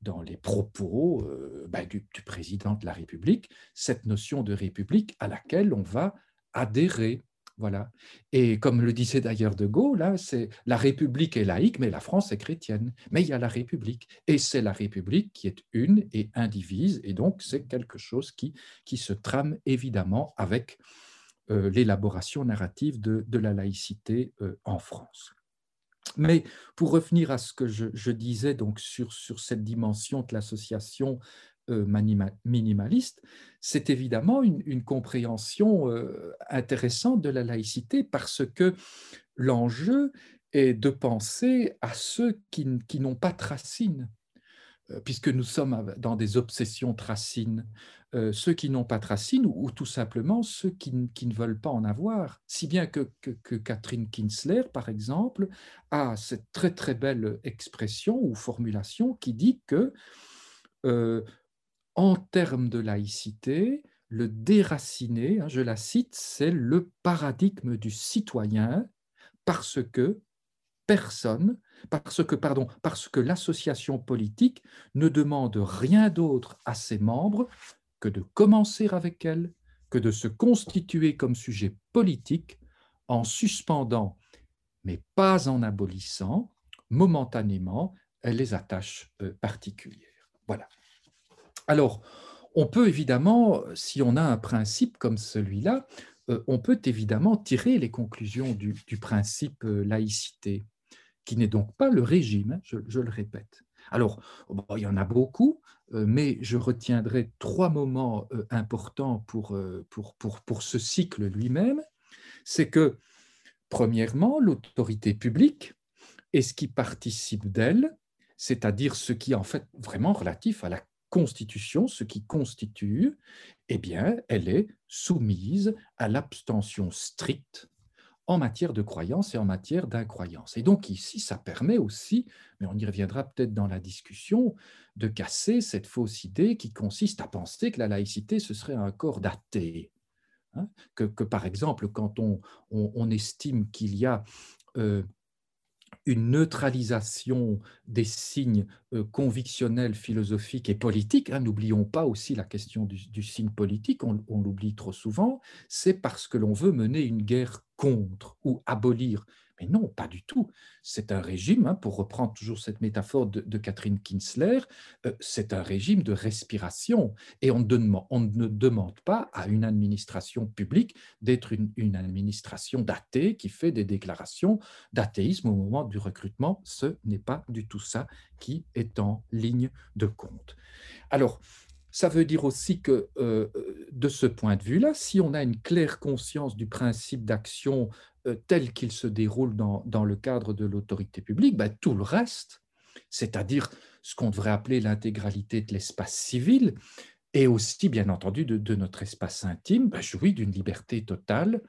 dans les propos bah, du, président de la République, cette notion de république à laquelle on va adhérer. Voilà. Et comme le disait d'ailleurs De Gaulle, là, c'est la République est laïque, mais la France est chrétienne. Mais il y a la République, et c'est la République qui est une et indivise, et donc c'est quelque chose qui, se trame évidemment avec euh, l'élaboration narrative de, de, la laïcité euh, en France. Mais pour revenir à ce que je, disais donc sur, cette dimension de l'association euh, minimaliste, c'est évidemment une, compréhension euh, intéressante de la laïcité parce que l'enjeu est de penser à ceux qui, n'ont pas de racines, euh, puisque nous sommes dans des obsessions tracines, ceux qui n'ont pas de racines ou, tout simplement ceux qui, ne veulent pas en avoir. Si bien que, Catherine Kinsler, par exemple, a cette très très belle expression ou formulation qui dit que en termes de laïcité, le déraciné, hein, je la cite, c'est le paradigme du citoyen parce que personne, parce que, pardon, parce que l'association politique ne demande rien d'autre à ses membres que de commencer avec elle, que de se constituer comme sujet politique en suspendant, mais pas en abolissant, momentanément, les attaches euh, particulières. Voilà. Alors, on peut évidemment, si on a un principe comme celui-là, euh, on peut évidemment tirer les conclusions du, principe euh, laïcité, qui n'est donc pas le régime, hein, je, le répète. Alors, il y en a beaucoup, euh, mais je retiendrai trois moments importants pour, pour, pour, pour ce cycle lui-même. C'est que, premièrement, l'autorité publique et ce qui participe d'elle, c'est-à-dire ce qui est en fait vraiment relatif à la constitution, ce qui constitue, eh bien, elle est soumise à l'abstention stricte en matière de croyance et en matière d'incroyance. Et donc ici, ça permet aussi, mais on y reviendra peut-être dans la discussion, de casser cette fausse idée qui consiste à penser que la laïcité, ce serait un corps d'athée. Hein. que, par exemple, quand on, on, estime qu'il y a euh, une neutralisation des signes euh, convictionnels, philosophiques et politiques. Hein, n'oublions pas aussi la question du, signe politique, on, on l'oublie trop souvent, c'est parce que l'on veut mener une guerre contre ou abolir mais non, pas du tout. C'est un régime, hein, pour reprendre toujours cette métaphore de, Catherine Kinsler, euh, c'est un régime de respiration. Et on, ne demande pas à une administration publique d'être une, administration d'athée qui fait des déclarations d'athéisme au moment du recrutement. Ce n'est pas du tout ça qui est en ligne de compte. Alors, ça veut dire aussi que euh, de ce point de vue-là, si on a une claire conscience du principe d'action euh, tel qu'il se déroule dans, le cadre de l'autorité publique, ben, tout le reste, c'est-à-dire ce qu'on devrait appeler l'intégralité de l'espace civil, et aussi, bien entendu, de, notre espace intime, ben, jouit d'une liberté totale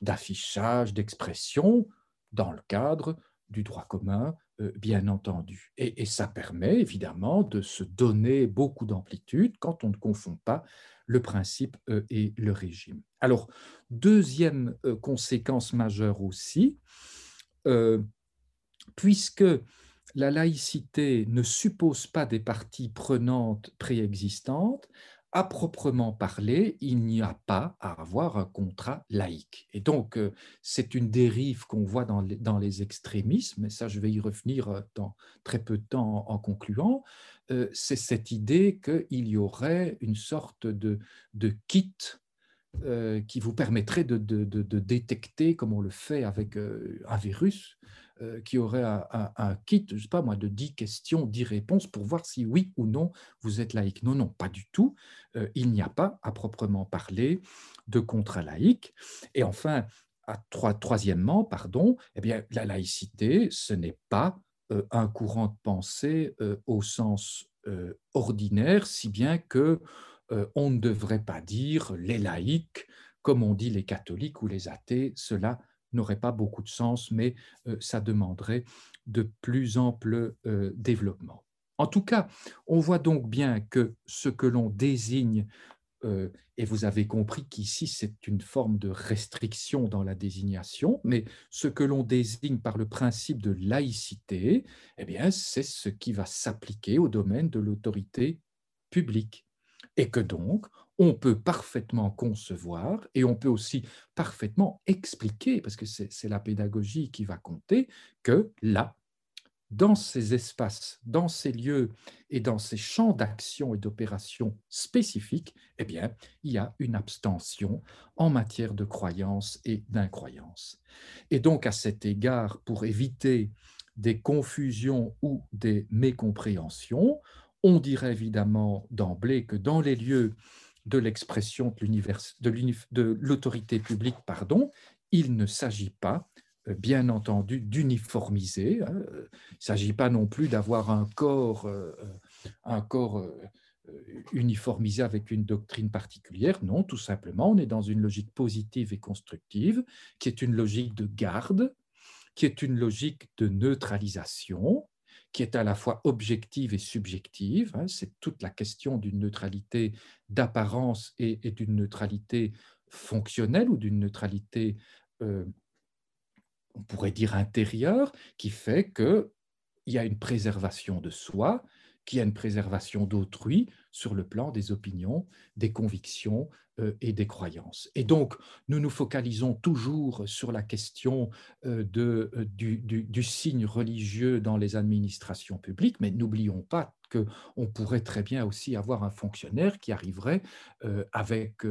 d'affichage, d'expression, dans le cadre du droit commun, bien entendu. Et, ça permet évidemment de se donner beaucoup d'amplitude quand on ne confond pas le principe euh, et le régime. Alors, deuxième euh, conséquence majeure aussi, euh, puisque la laïcité ne suppose pas des parties prenantes préexistantes, à proprement parler, il n'y a pas à avoir un contrat laïque. Et donc, euh, c'est une dérive qu'on voit dans les, extrémismes, et ça, je vais y revenir euh, dans très peu de temps en, concluant, euh, c'est cette idée qu'il y aurait une sorte de, kit qui vous permettrait de, détecter, comme on le fait avec un virus, qui aurait un, kit, je sais pas moi, de 10 questions, 10 réponses pour voir si oui ou non vous êtes laïque. Non, non, pas du tout. Euh, il n'y a pas, à proprement parler, de contrat laïque. Et enfin, à troisièmement, pardon, eh bien, la laïcité, ce n'est pas euh, un courant de pensée au sens ordinaire, si bien que on ne devrait pas dire les laïcs, comme on dit les catholiques ou les athées, cela n'aurait pas beaucoup de sens, mais euh, ça demanderait de plus ample euh, développement. En tout cas, on voit donc bien que ce que l'on désigne, euh, et vous avez compris qu'ici c'est une forme de restriction dans la désignation, mais ce que l'on désigne par le principe de laïcité, eh bien, c'est ce qui va s'appliquer au domaine de l'autorité publique. Et que donc, on peut parfaitement concevoir et on peut aussi parfaitement expliquer, parce que c'est la pédagogie qui va compter, que là, dans ces espaces, dans ces lieux et dans ces champs d'action et d'opération spécifiques, eh bien, il y a une abstention en matière de croyance et d'incroyance. Et donc, à cet égard, pour éviter des confusions ou des mécompréhensions, on dirait évidemment d'emblée que dans les lieux de l'expression de l'autorité publique, pardon, il ne s'agit pas, euh, bien entendu, d'uniformiser. Hein. Il ne s'agit pas non plus d'avoir un corps, euh, un corps euh, uniformisé avec une doctrine particulière. Non, tout simplement, on est dans une logique positive et constructive, qui est une logique de garde, qui est une logique de neutralisation, qui est à la fois objective et subjective. Hein, c'est toute la question d'une neutralité d'apparence et, d'une neutralité fonctionnelle ou d'une neutralité, euh, on pourrait dire intérieure, qui fait qu'il y a une préservation de soi, qu'il y a une préservation d'autrui sur le plan des opinions, des convictions euh, et des croyances. Et donc, nous nous focalisons toujours sur la question euh, euh, du, signe religieux dans les administrations publiques, mais n'oublions pas qu'on pourrait très bien aussi avoir un fonctionnaire qui arriverait avec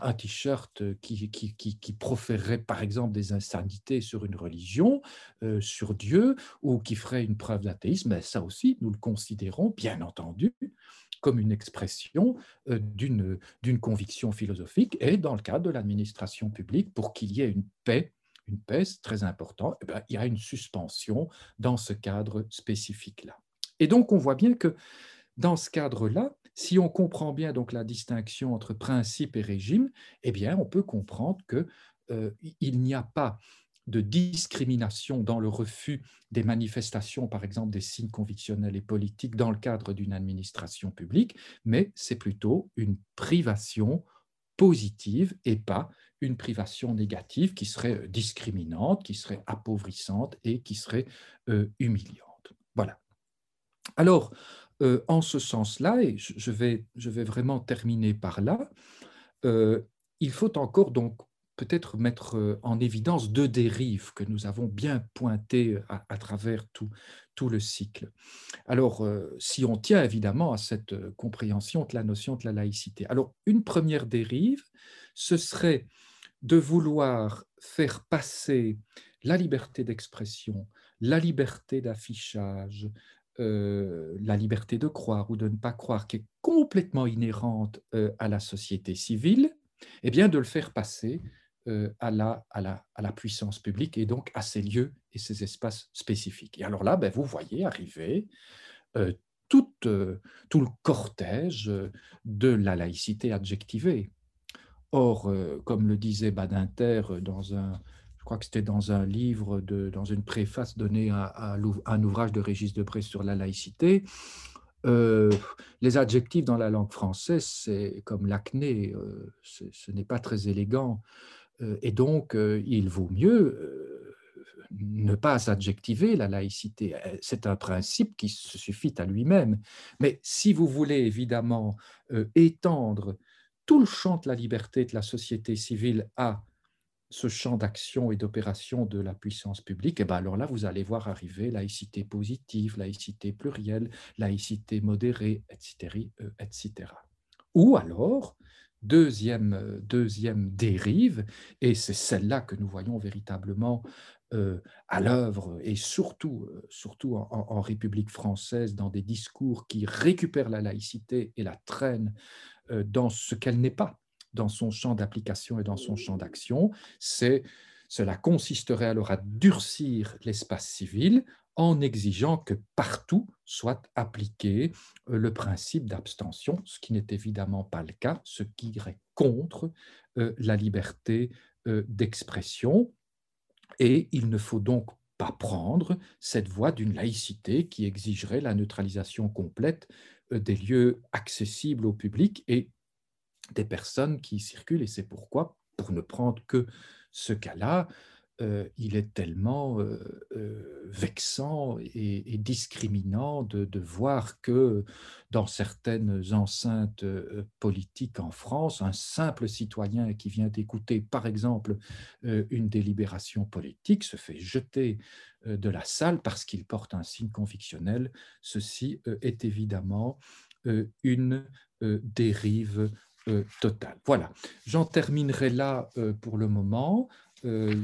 un t-shirt qui, proférerait par exemple des insanités sur une religion, sur Dieu, ou qui ferait une preuve d'athéisme. Ça aussi, nous le considérons, bien entendu, comme une expression euh, d'une conviction philosophique et dans le cadre de l'administration publique, pour qu'il y ait une paix, une paix très importante, eh il y a une suspension dans ce cadre spécifique-là. Et donc on voit bien que dans ce cadre-là, si on comprend bien donc la distinction entre principe et régime, eh bien on peut comprendre que euh, il n'y a pas de discrimination dans le refus des manifestations, par exemple des signes convictionnels et politiques dans le cadre d'une administration publique, mais c'est plutôt une privation positive et pas une privation négative qui serait discriminante, qui serait appauvrissante et qui serait euh, humiliante. Voilà. Alors, euh, en ce sens-là, et je vais, je vais vraiment terminer par là, euh, il faut encore donc peut-être mettre euh, en évidence deux dérives que nous avons bien pointées à, travers tout, tout, le cycle. Alors, si on tient évidemment à cette compréhension de la notion de la laïcité. Alors, une première dérive, ce serait de vouloir faire passer la liberté d'expression, la liberté d'affichage, la liberté de croire ou de ne pas croire, qui est complètement inhérente à la société civile, eh bien de le faire passer euh, à, la, à, la, à, la, puissance publique et donc à ces lieux et ces espaces spécifiques. Et alors là, ben, vous voyez arriver euh, tout, euh, tout, le cortège de la laïcité adjectivée. Or, comme le disait Badinter dans un, je crois que c'était dans un livre, dans une préface donnée à, un ouvrage de Régis Debré sur la laïcité, les adjectifs dans la langue française, c'est comme l'acné, ce n'est pas très élégant. Euh, et donc, euh, il vaut mieux euh, ne pas adjectiver la laïcité. C'est un principe qui se suffit à lui-même. Mais si vous voulez évidemment étendre tout le champ de la liberté de la société civile à ce champ d'action et d'opération de la puissance publique, et eh bien alors là, vous allez voir arriver laïcité positive, laïcité plurielle, laïcité modérée, etc. etc. Ou alors, deuxième, deuxième dérive, et c'est celle-là que nous voyons véritablement euh, à l'œuvre, et surtout, euh, surtout en, République française, dans des discours qui récupèrent la laïcité et la traînent euh, dans ce qu'elle n'est pas dans son champ d'application et dans son champ d'action, cela consisterait alors à durcir l'espace civil en exigeant que partout soit appliqué euh, le principe d'abstention, ce qui n'est évidemment pas le cas, ce qui irait contre euh, la liberté euh, d'expression. Et il ne faut donc pas prendre cette voie d'une laïcité qui exigerait la neutralisation complète des lieux accessibles au public et des personnes qui circulent, et c'est pourquoi, pour ne prendre que ce cas-là, euh, il est tellement euh, euh, vexant et, discriminant de, voir que dans certaines enceintes politiques en France, un simple citoyen qui vient d'écouter, par exemple, une délibération politique se fait jeter de la salle parce qu'il porte un signe convictionnel. Ceci est évidemment une dérive euh. Voilà, j'en terminerai là euh, pour le moment. Euh,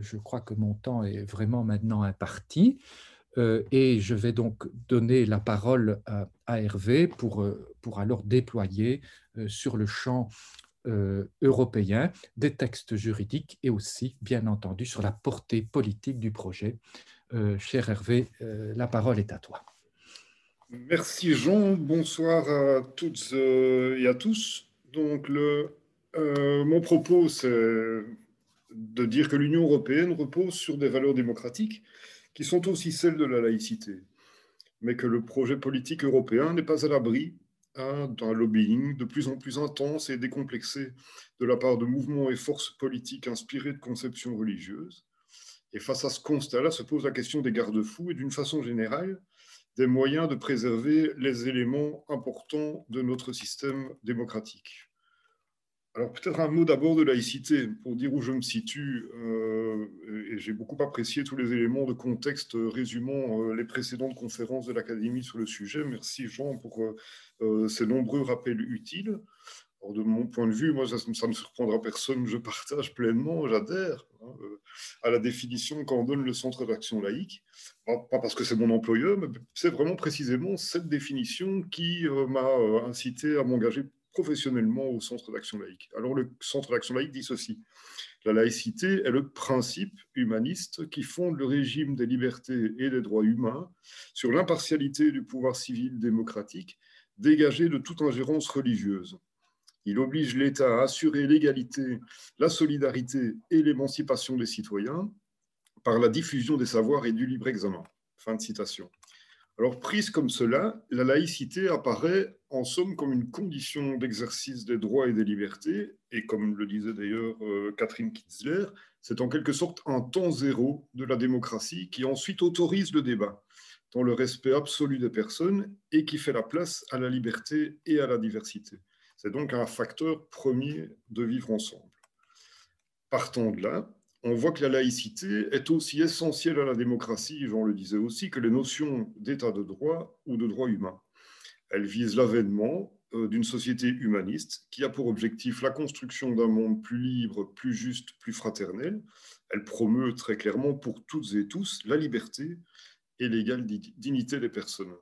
je crois que mon temps est vraiment maintenant imparti. et je vais donc donner la parole à, Hervé pour, pour alors déployer sur le champ européen des textes juridiques et aussi, bien entendu, sur la portée politique du projet. cher Hervé, la parole est à toi. Merci Jean, bonsoir à toutes et à tous. Donc, euh, mon propos, c'est de dire que l'Union européenne repose sur des valeurs démocratiques qui sont aussi celles de la laïcité, mais que le projet politique européen n'est pas à l'abri hein, d'un lobbying de plus en plus intense et décomplexé de la part de mouvements et forces politiques inspirés de conceptions religieuses. Et face à ce constat-là se pose la question des garde-fous et d'une façon générale des moyens de préserver les éléments importants de notre système démocratique. Alors peut-être un mot d'abord de laïcité pour dire où je me situe. Euh, et j'ai beaucoup apprécié tous les éléments de contexte résumant euh, les précédentes conférences de l'Académie sur le sujet. Merci Jean pour euh, ces nombreux rappels utiles. De mon point de vue, moi, ça, ça ne surprendra personne, je partage pleinement, j'adhère hein, à la définition qu'en donne le Centre d'action laïque. Pas, parce que c'est mon employeur, mais c'est vraiment précisément cette définition qui m'a incité à m'engager professionnellement au Centre d'action laïque. Alors le Centre d'action laïque dit ceci. La laïcité est le principe humaniste qui fonde le régime des libertés et des droits humains sur l'impartialité du pouvoir civil démocratique dégagé de toute ingérence religieuse. Il oblige l'État à assurer l'égalité, la solidarité et l'émancipation des citoyens par la diffusion des savoirs et du libre examen. Fin de citation. Alors, prise comme cela, la laïcité apparaît en somme comme une condition d'exercice des droits et des libertés, et comme le disait d'ailleurs euh, Catherine Kitzler, c'est en quelque sorte un temps zéro de la démocratie qui ensuite autorise le débat dans le respect absolu des personnes et qui fait la place à la liberté et à la diversité. C'est donc un facteur premier de vivre ensemble. Partant de là, on voit que la laïcité est aussi essentielle à la démocratie, Jean le disait aussi, que les notions d'état de droit ou de droit humain. Elle vise l'avènement euh, d'une société humaniste qui a pour objectif la construction d'un monde plus libre, plus juste, plus fraternel. Elle promeut très clairement pour toutes et tous la liberté et l'égale dignité des personnes.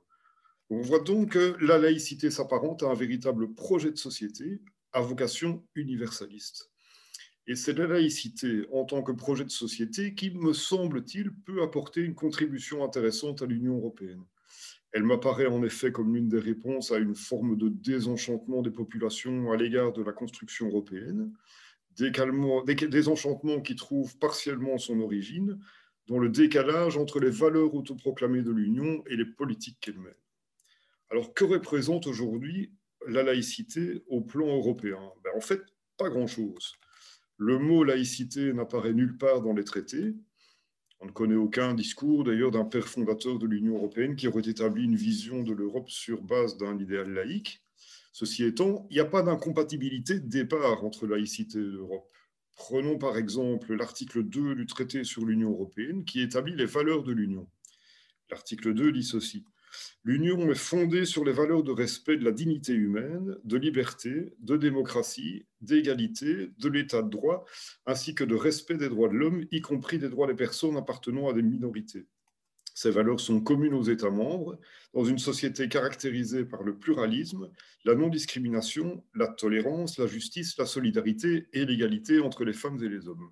On voit donc que la laïcité s'apparente à un véritable projet de société à vocation universaliste. Et c'est la laïcité en tant que projet de société qui, me semble-t-il, peut apporter une contribution intéressante à l'Union européenne. Elle m'apparaît en effet comme l'une des réponses à une forme de désenchantement des populations à l'égard de la construction européenne, désenchantement qui trouve partiellement son origine dans le décalage entre les valeurs autoproclamées de l'Union et les politiques qu'elle mène. Alors que représente aujourd'hui la laïcité au plan européen? Ben, En fait, pas grand-chose. Le mot laïcité n'apparaît nulle part dans les traités. On ne connaît aucun discours d'ailleurs d'un père fondateur de l'Union européenne qui aurait établi une vision de l'Europe sur base d'un idéal laïque. Ceci étant, il n'y a pas d'incompatibilité de départ entre laïcité et l'Europe. Prenons par exemple l'article 2 du traité sur l'Union européenne qui établit les valeurs de l'Union. L'article 2 dit ceci. L'Union est fondée sur les valeurs de respect de la dignité humaine, de liberté, de démocratie, d'égalité, de l'état de droit, ainsi que de respect des droits de l'homme, y compris des droits des personnes appartenant à des minorités. Ces valeurs sont communes aux États membres, dans une société caractérisée par le pluralisme, la non-discrimination, la tolérance, la justice, la solidarité et l'égalité entre les femmes et les hommes.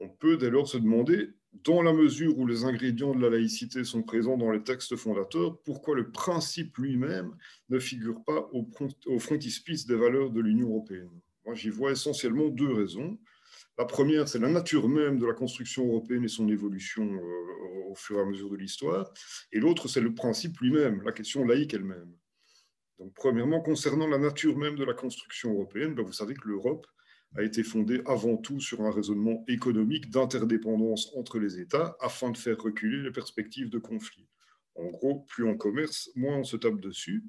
On peut dès lors se demander dans la mesure où les ingrédients de la laïcité sont présents dans les textes fondateurs, pourquoi le principe lui-même ne figure pas au, frontispice des valeurs de l'Union européenne? Moi, j'y vois essentiellement deux raisons. La première, c'est la nature même de la construction européenne et son évolution euh, au fur et à mesure de l'histoire. Et l'autre, c'est le principe lui-même, la question laïque elle-même. Donc, premièrement, concernant la nature même de la construction européenne, ben, vous savez que l'Europe a été fondée avant tout sur un raisonnement économique d'interdépendance entre les États afin de faire reculer les perspectives de conflit. En gros, plus on commerce, moins on se tape dessus.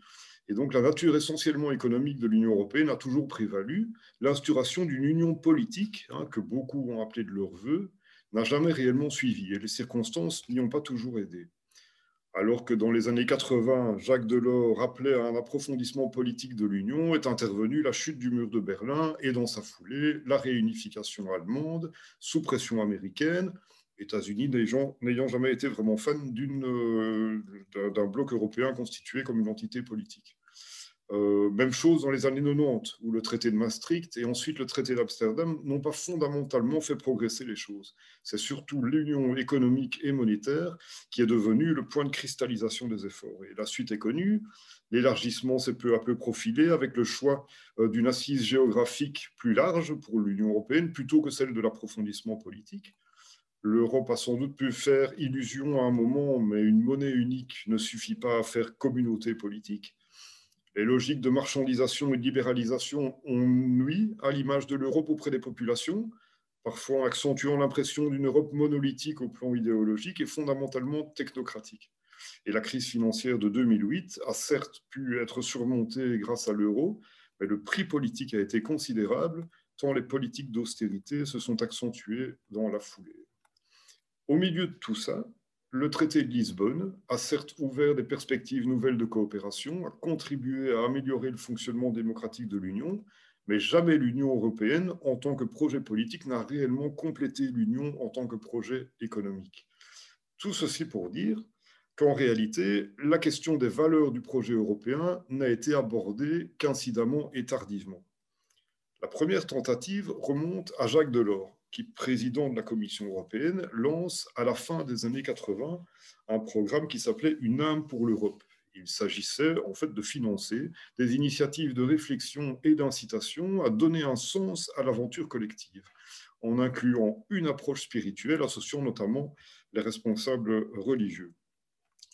Et donc la nature essentiellement économique de l'Union européenne a toujours prévalu. L'instauration d'une union politique, hein, que beaucoup ont appelé de leur vœu, n'a jamais réellement suivi et les circonstances n'y ont pas toujours aidé alors que dans les années 80, Jacques Delors rappelait un approfondissement politique de l'Union, est intervenue la chute du mur de Berlin et dans sa foulée, la réunification allemande sous pression américaine, États-Unis n'ayant jamais été vraiment fans euh, d'un bloc européen constitué comme une entité politique. Euh, même chose dans les années 90, où le traité de Maastricht et ensuite le traité d'Amsterdam n'ont pas fondamentalement fait progresser les choses. C'est surtout l'union économique et monétaire qui est devenue le point de cristallisation des efforts. Et la suite est connue. L'élargissement s'est peu à peu profilé avec le choix euh, d'une assise géographique plus large pour l'Union européenne plutôt que celle de l'approfondissement politique. L'Europe a sans doute pu faire illusion à un moment, mais une monnaie unique ne suffit pas à faire communauté politique. Les logiques de marchandisation et de libéralisation ont nui à l'image de l'Europe auprès des populations, parfois accentuant l'impression d'une Europe monolithique au plan idéologique et fondamentalement technocratique. Et la crise financière de 2008 a certes pu être surmontée grâce à l'euro, mais le prix politique a été considérable, tant les politiques d'austérité se sont accentuées dans la foulée. Au milieu de tout ça, le traité de Lisbonne a certes ouvert des perspectives nouvelles de coopération, a contribué à améliorer le fonctionnement démocratique de l'Union, mais jamais l'Union européenne, en tant que projet politique, n'a réellement complété l'Union en tant que projet économique. Tout ceci pour dire qu'en réalité, la question des valeurs du projet européen n'a été abordée qu'incidemment et tardivement. La première tentative remonte à Jacques Delors, qui, président de la Commission européenne, lance à la fin des années 80 un programme qui s'appelait Une âme pour l'Europe. Il s'agissait en fait de financer des initiatives de réflexion et d'incitation à donner un sens à l'aventure collective, en incluant une approche spirituelle associant notamment les responsables religieux.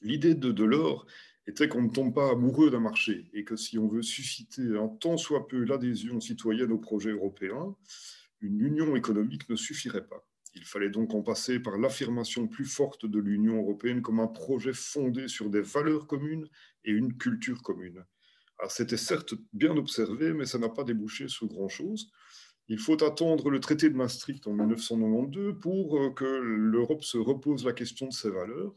L'idée de Delors était qu'on ne tombe pas amoureux d'un marché et que si on veut susciter un tant soit peu l'adhésion citoyenne au projet européen, une union économique ne suffirait pas. Il fallait donc en passer par l'affirmation plus forte de l'Union européenne comme un projet fondé sur des valeurs communes et une culture commune. C'était certes bien observé, mais ça n'a pas débouché sur grand-chose. Il faut attendre le traité de Maastricht en 1992 pour euh, que l'Europe se repose la question de ses valeurs.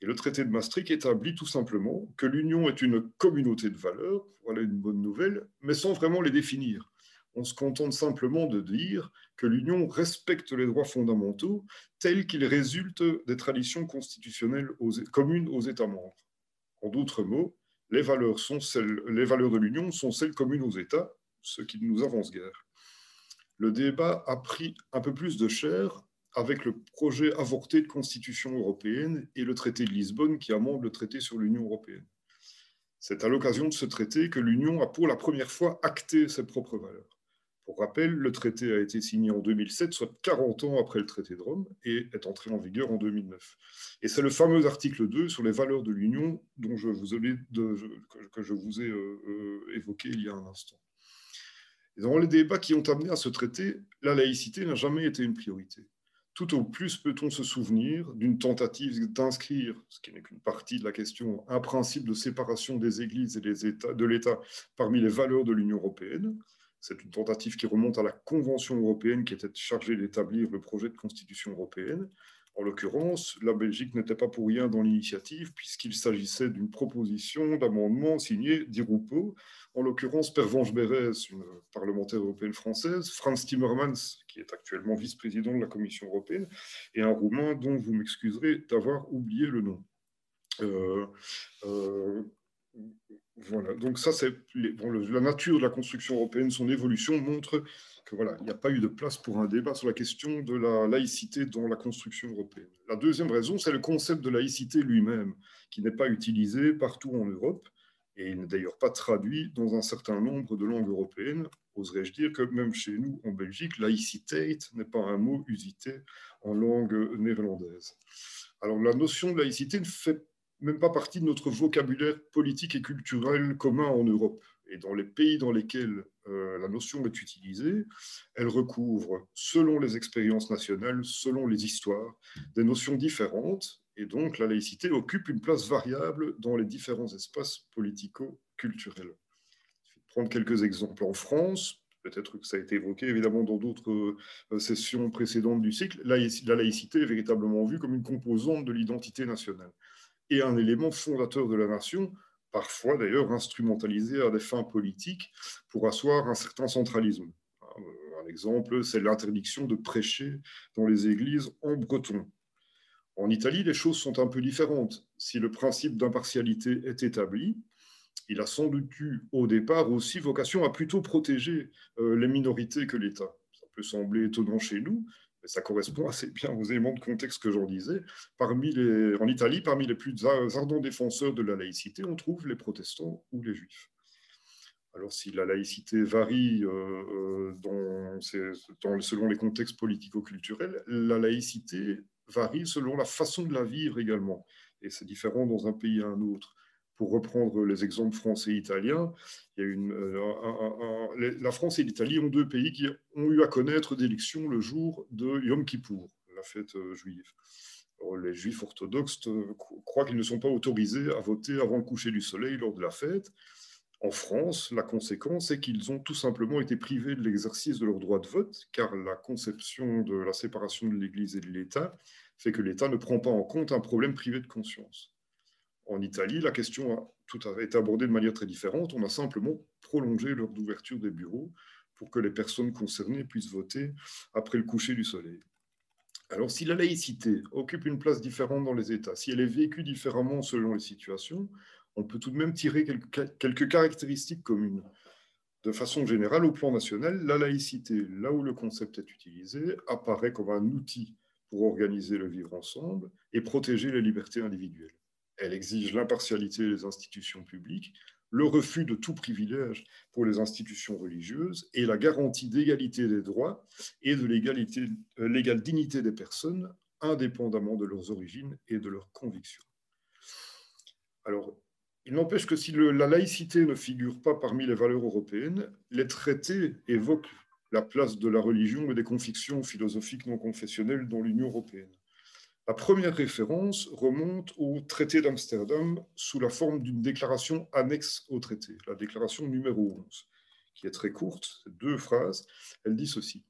Et le traité de Maastricht établit tout simplement que l'Union est une communauté de valeurs, voilà une bonne nouvelle, mais sans vraiment les définir on se contente simplement de dire que l'Union respecte les droits fondamentaux tels qu'ils résultent des traditions constitutionnelles communes aux États membres. En d'autres mots, les valeurs, les valeurs de l'Union sont celles communes aux États, ce qui ne nous avance guère. Le débat a pris un peu plus de chair avec le projet avorté de constitution européenne et le traité de Lisbonne qui amende le traité sur l'Union européenne. C'est à l'occasion de ce traité que l'Union a pour la première fois acté ses propres valeurs. Pour rappel, le traité a été signé en 2007, soit 40 ans après le traité de Rome, et est entré en vigueur en 2009. Et c'est le fameux article 2 sur les valeurs de l'Union dont je vous que je vous ai euh, euh, évoqué il y a un instant. dans les débats qui ont amené à ce traité, la laïcité n'a jamais été une priorité. Tout au plus peut-on se souvenir d'une tentative d'inscrire, ce qui n'est qu'une partie de la question, un principe de séparation des églises et de l'État parmi les valeurs de l'Union européenne. C'est une tentative qui remonte à la Convention européenne qui était chargée d'établir le projet de constitution européenne. En l'occurrence, la Belgique n'était pas pour rien dans l'initiative, puisqu'il s'agissait d'une proposition d'amendement signée d'Irupo, en l'occurrence Pervenche Berès, une parlementaire européenne française, Franz Timmermans, qui est actuellement vice-président de la Commission européenne, et un Roumain dont vous m'excuserez d'avoir oublié le nom. Euh, euh, voilà, donc ça, c'est la nature de la construction européenne, son évolution montre que voilà, il n'y a pas eu de place pour un débat sur la question de la laïcité dans la construction européenne. La deuxième raison, c'est le concept de laïcité lui-même, qui n'est pas utilisé partout en Europe et n'est d'ailleurs pas traduit dans un certain nombre de langues européennes. Oserais-je dire que même chez nous, en Belgique, laïcité n'est pas un mot usité en langue néerlandaise. Alors la notion de laïcité ne fait même pas partie de notre vocabulaire politique et culturel commun en Europe. Et dans les pays dans lesquels euh, la notion est utilisée, elle recouvre, selon les expériences nationales, selon les histoires, des notions différentes. Et donc, la laïcité occupe une place variable dans les différents espaces politico-culturels. Je vais prendre quelques exemples. En France, peut-être que ça a été évoqué évidemment dans d'autres euh, sessions précédentes du cycle, la laïcité est véritablement vue comme une composante de l'identité nationale et un élément fondateur de la nation, parfois d'ailleurs instrumentalisé à des fins politiques pour asseoir un certain centralisme. Un exemple, c'est l'interdiction de prêcher dans les églises en breton. En Italie, les choses sont un peu différentes. Si le principe d'impartialité est établi, il a sans doute eu au départ aussi vocation à plutôt protéger euh, les minorités que l'État. Ça peut sembler étonnant chez nous, ça correspond assez bien aux éléments de contexte que j'en disais. En Italie, parmi les plus ardents défenseurs de la laïcité, on trouve les protestants ou les juifs. Alors si la laïcité varie euh, euh, selon les contextes politico-culturels, la laïcité varie selon la façon de la vivre également. Et c'est différent dans un pays à un autre pour reprendre les exemples français et italiens, la France et l'Italie ont deux pays qui ont eu à connaître d'élections le jour de Yom Kippour, la fête euh, juive. les juifs orthodoxes euh, croient qu'ils ne sont pas autorisés à voter avant le coucher du soleil lors de la fête. En France, la conséquence est qu'ils ont tout simplement été privés de l'exercice de leur droit de vote, car la conception de la séparation de l'Église et de l'État fait que l'État ne prend pas en compte un problème privé de conscience. En Italie, la question a, été abordée de manière très différente. On a simplement prolongé l'heure d'ouverture des bureaux pour que les personnes concernées puissent voter après le coucher du soleil. Alors, si la laïcité occupe une place différente dans les États, si elle est vécue différemment selon les situations, on peut tout de même tirer quelques, quelques caractéristiques communes. De façon générale, au plan national, la laïcité, là où le concept est utilisé, apparaît comme un outil pour organiser le vivre ensemble et protéger les libertés individuelles. Elle exige l'impartialité des institutions publiques, le refus de tout privilège pour les institutions religieuses et la garantie d'égalité des droits et de euh, l'égale dignité des personnes, indépendamment de leurs origines et de leurs convictions. Alors, il n'empêche que si la laïcité ne figure pas parmi les valeurs européennes, les traités évoquent la place de la religion et des convictions philosophiques non confessionnelles dans l'Union européenne. La première référence remonte au traité d'Amsterdam sous la forme d'une déclaration annexe au traité, la déclaration numéro 11, qui est très courte, deux phrases. Elle dit ceci.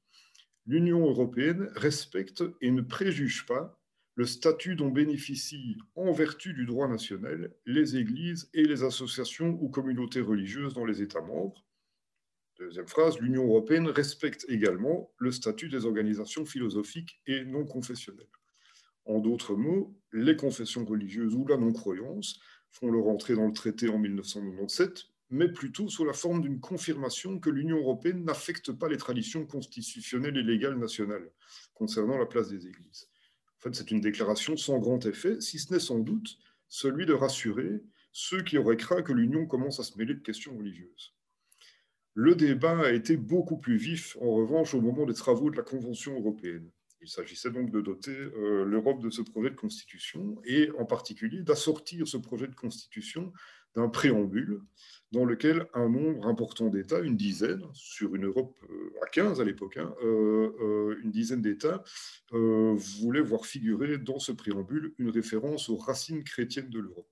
L'Union européenne respecte et ne préjuge pas le statut dont bénéficient, en vertu du droit national, les églises et les associations ou communautés religieuses dans les États membres. Deuxième phrase, l'Union européenne respecte également le statut des organisations philosophiques et non confessionnelles. En d'autres mots, les confessions religieuses ou la non-croyance font leur entrée dans le traité en 1997, mais plutôt sous la forme d'une confirmation que l'Union européenne n'affecte pas les traditions constitutionnelles et légales nationales concernant la place des églises. En fait, c'est une déclaration sans grand effet, si ce n'est sans doute celui de rassurer ceux qui auraient craint que l'Union commence à se mêler de questions religieuses. Le débat a été beaucoup plus vif, en revanche, au moment des travaux de la Convention européenne. Il s'agissait donc de doter euh, l'Europe de ce projet de constitution et en particulier d'assortir ce projet de constitution d'un préambule dans lequel un nombre important d'États, une dizaine, sur une Europe euh, à 15 à l'époque, hein, euh, une dizaine d'États, voulaient voir figurer dans ce préambule une référence aux racines chrétiennes de l'Europe.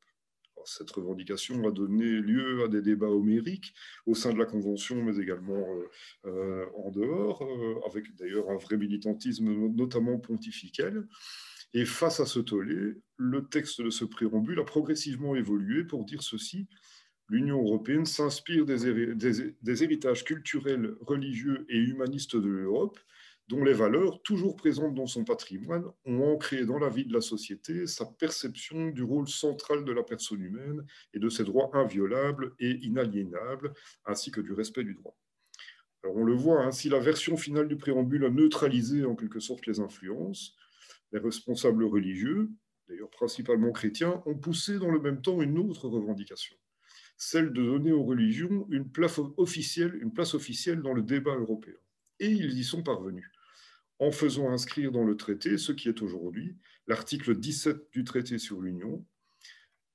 Cette revendication a donné lieu à des débats homériques au sein de la Convention, mais également en dehors, avec d'ailleurs un vrai militantisme, notamment pontifical. Et face à ce tollé, le texte de ce préambule a progressivement évolué pour dire ceci l'Union européenne s'inspire des, héritages culturels, religieux et humanistes de l'Europe, dont les valeurs, toujours présentes dans son patrimoine, ont ancré dans la vie de la société sa perception du rôle central de la personne humaine et de ses droits inviolables et inaliénables, ainsi que du respect du droit. Alors on le voit, hein, si la version finale du préambule a neutralisé en quelque sorte les influences, les responsables religieux, d'ailleurs principalement chrétiens, ont poussé dans le même temps une autre revendication celle de donner aux religions une place officielle, une place officielle dans le débat européen. Et ils y sont parvenus, en faisant inscrire dans le traité ce qui est aujourd'hui l'article 17 du traité sur l'Union,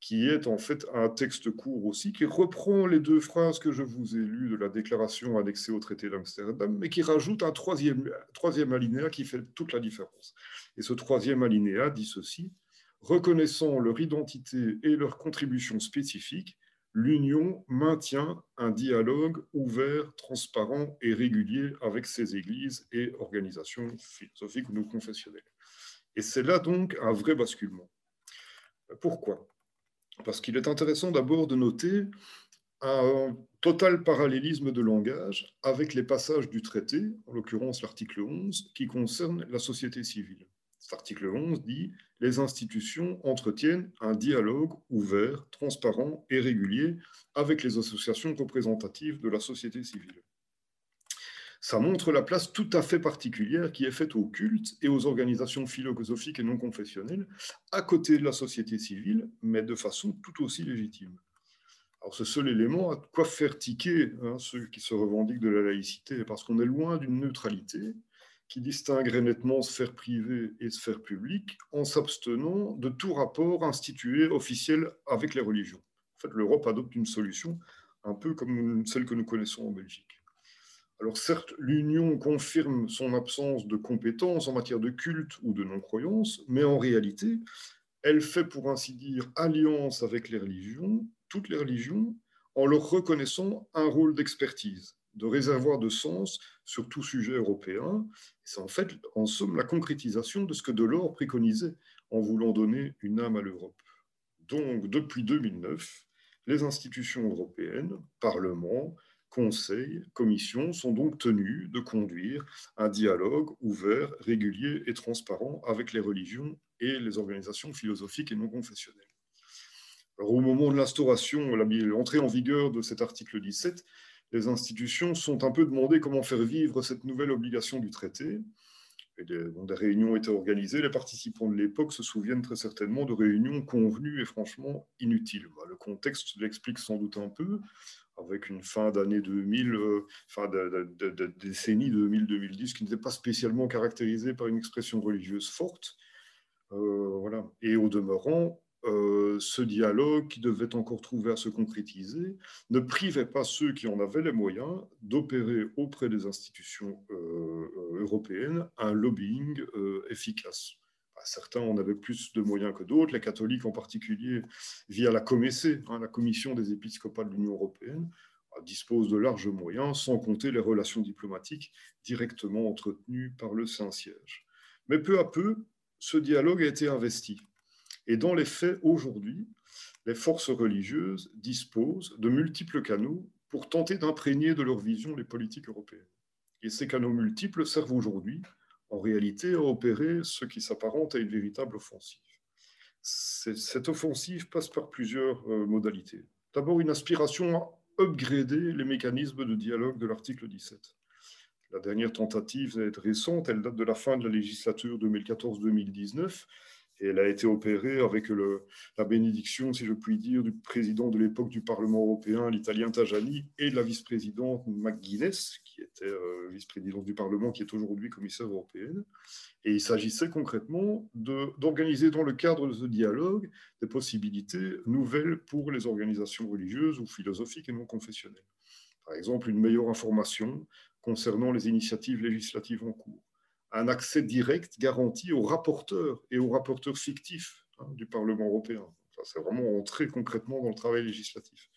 qui est en fait un texte court aussi, qui reprend les deux phrases que je vous ai lues de la déclaration annexée au traité d'Amsterdam, mais qui rajoute un troisième, troisième alinéa qui fait toute la différence. Et ce troisième alinéa dit ceci, reconnaissant leur identité et leur contribution spécifique, l'Union maintient un dialogue ouvert, transparent et régulier avec ses églises et organisations philosophiques ou confessionnelles. Et c'est là donc un vrai basculement. Pourquoi? Parce qu'il est intéressant d'abord de noter un total parallélisme de langage avec les passages du traité, en l'occurrence l'article 11, qui concerne la société civile. Cet article 11 dit les institutions entretiennent un dialogue ouvert, transparent et régulier avec les associations représentatives de la société civile. Ça montre la place tout à fait particulière qui est faite au culte et aux organisations philosophiques et non confessionnelles à côté de la société civile, mais de façon tout aussi légitime. Alors ce seul élément a quoi faire tiquer hein, ceux qui se revendiquent de la laïcité, parce qu'on est loin d'une neutralité, qui distinguerait nettement sphère privée et sphère publique en s'abstenant de tout rapport institué officiel avec les religions. En fait, l'Europe adopte une solution un peu comme celle que nous connaissons en Belgique. Alors certes, l'Union confirme son absence de compétences en matière de culte ou de non-croyance, mais en réalité, elle fait pour ainsi dire alliance avec les religions, toutes les religions, en leur reconnaissant un rôle d'expertise de réservoir de sens sur tout sujet européen. C'est en fait, en somme, la concrétisation de ce que Delors préconisait en voulant donner une âme à l'Europe. Donc, depuis 2009, les institutions européennes, Parlement, Conseil, Commission, sont donc tenues de conduire un dialogue ouvert, régulier et transparent avec les religions et les organisations philosophiques et non confessionnelles. au moment de l'instauration, l'entrée en vigueur de cet article 17, les institutions sont un peu demandées comment faire vivre cette nouvelle obligation du traité. des, des réunions étaient organisées. Les participants de l'époque se souviennent très certainement de réunions convenues et franchement inutiles. Bah, le contexte l'explique sans doute un peu, avec une fin d'année 2000, euh, fin de, de décennie 2000-2010 qui n'était pas spécialement caractérisée par une expression religieuse forte. Euh, voilà. Et au demeurant, euh, ce dialogue qui devait encore trouver à se concrétiser ne privait pas ceux qui en avaient les moyens d'opérer auprès des institutions euh, euh, européennes un lobbying efficace. Bah, certains en avaient plus de moyens que d'autres, les catholiques en particulier, via la COMECE, hein, la Commission des épiscopats de l'Union européenne, bah, disposent de larges moyens, sans compter les relations diplomatiques directement entretenues par le Saint-Siège. Mais peu à peu, ce dialogue a été investi et dans les faits, aujourd'hui, les forces religieuses disposent de multiples canaux pour tenter d'imprégner de leur vision les politiques européennes. Et ces canaux multiples servent aujourd'hui, en réalité, à opérer ce qui s'apparente à une véritable offensive. Cette offensive passe par plusieurs euh, modalités. D'abord, une aspiration à upgrader les mécanismes de dialogue de l'article 17. La dernière tentative est récente, elle date de la fin de la législature 2014-2019 Elle a été opérée avec la bénédiction, si je puis dire, du président de l'époque du Parlement européen, l'italien Tajani, et de la vice-présidente McGuinness, qui était euh, vice-présidente du Parlement, qui est aujourd'hui commissaire européenne. Et il s'agissait concrètement d'organiser dans le cadre de ce dialogue des possibilités nouvelles pour les organisations religieuses ou philosophiques et non confessionnelles. Par exemple, une meilleure information concernant les initiatives législatives en cours un accès direct garanti aux rapporteurs et aux rapporteurs fictifs hein, du Parlement européen. c'est vraiment entrer concrètement dans le travail législatif.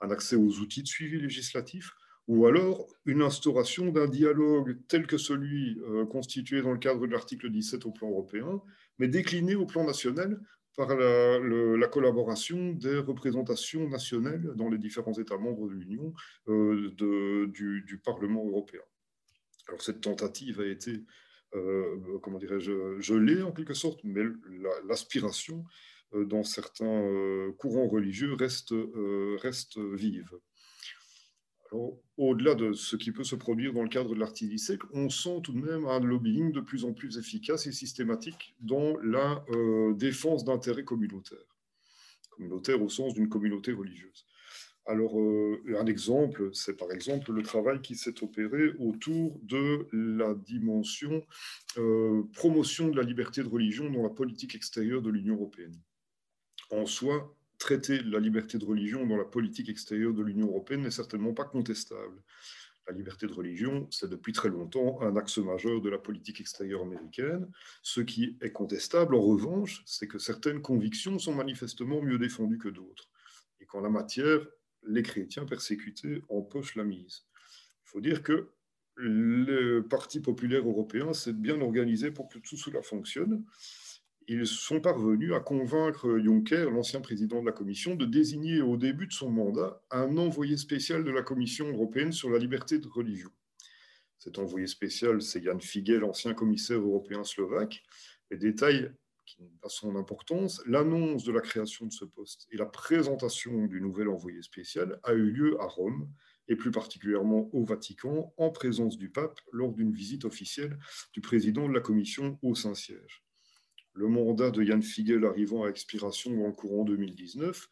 Un accès aux outils de suivi législatif, ou alors une instauration d'un dialogue tel que celui euh, constitué dans le cadre de l'article 17 au plan européen, mais décliné au plan national par la, collaboration des représentations nationales dans les différents États membres de l'Union euh, du, du, Parlement européen. Alors cette tentative a été euh, comment dirais-je, je l'ai en quelque sorte, mais l'aspiration euh, dans certains euh, courants religieux reste, reste vive. au-delà de ce qui peut se produire dans le cadre de l'article on sent tout de même un lobbying de plus en plus efficace et systématique dans la défense d'intérêts communautaires. Communautaires au sens d'une communauté religieuse. Alors, euh, un exemple, c'est par exemple le travail qui s'est opéré autour de la dimension euh, promotion de la liberté de religion dans la politique extérieure de l'Union européenne. En soi, traiter la liberté de religion dans la politique extérieure de l'Union européenne n'est certainement pas contestable. La liberté de religion, c'est depuis très longtemps un axe majeur de la politique extérieure américaine. Ce qui est contestable, en revanche, c'est que certaines convictions sont manifestement mieux défendues que d'autres. Et qu'en la matière, les chrétiens persécutés empochent la mise. Il faut dire que le Parti populaire européen s'est bien organisé pour que tout cela fonctionne. Ils sont parvenus à convaincre Juncker, l'ancien président de la Commission, de désigner au début de son mandat un envoyé spécial de la Commission européenne sur la liberté de religion. Cet envoyé spécial, c'est Jan Figel, ancien commissaire européen slovaque. Les détails pas son importance, l'annonce de la création de ce poste et la présentation du nouvel envoyé spécial a eu lieu à Rome et plus particulièrement au Vatican en présence du pape lors d'une visite officielle du président de la commission au Saint-Siège. Le mandat de Jan Figel arrivant à expiration le courant 2019,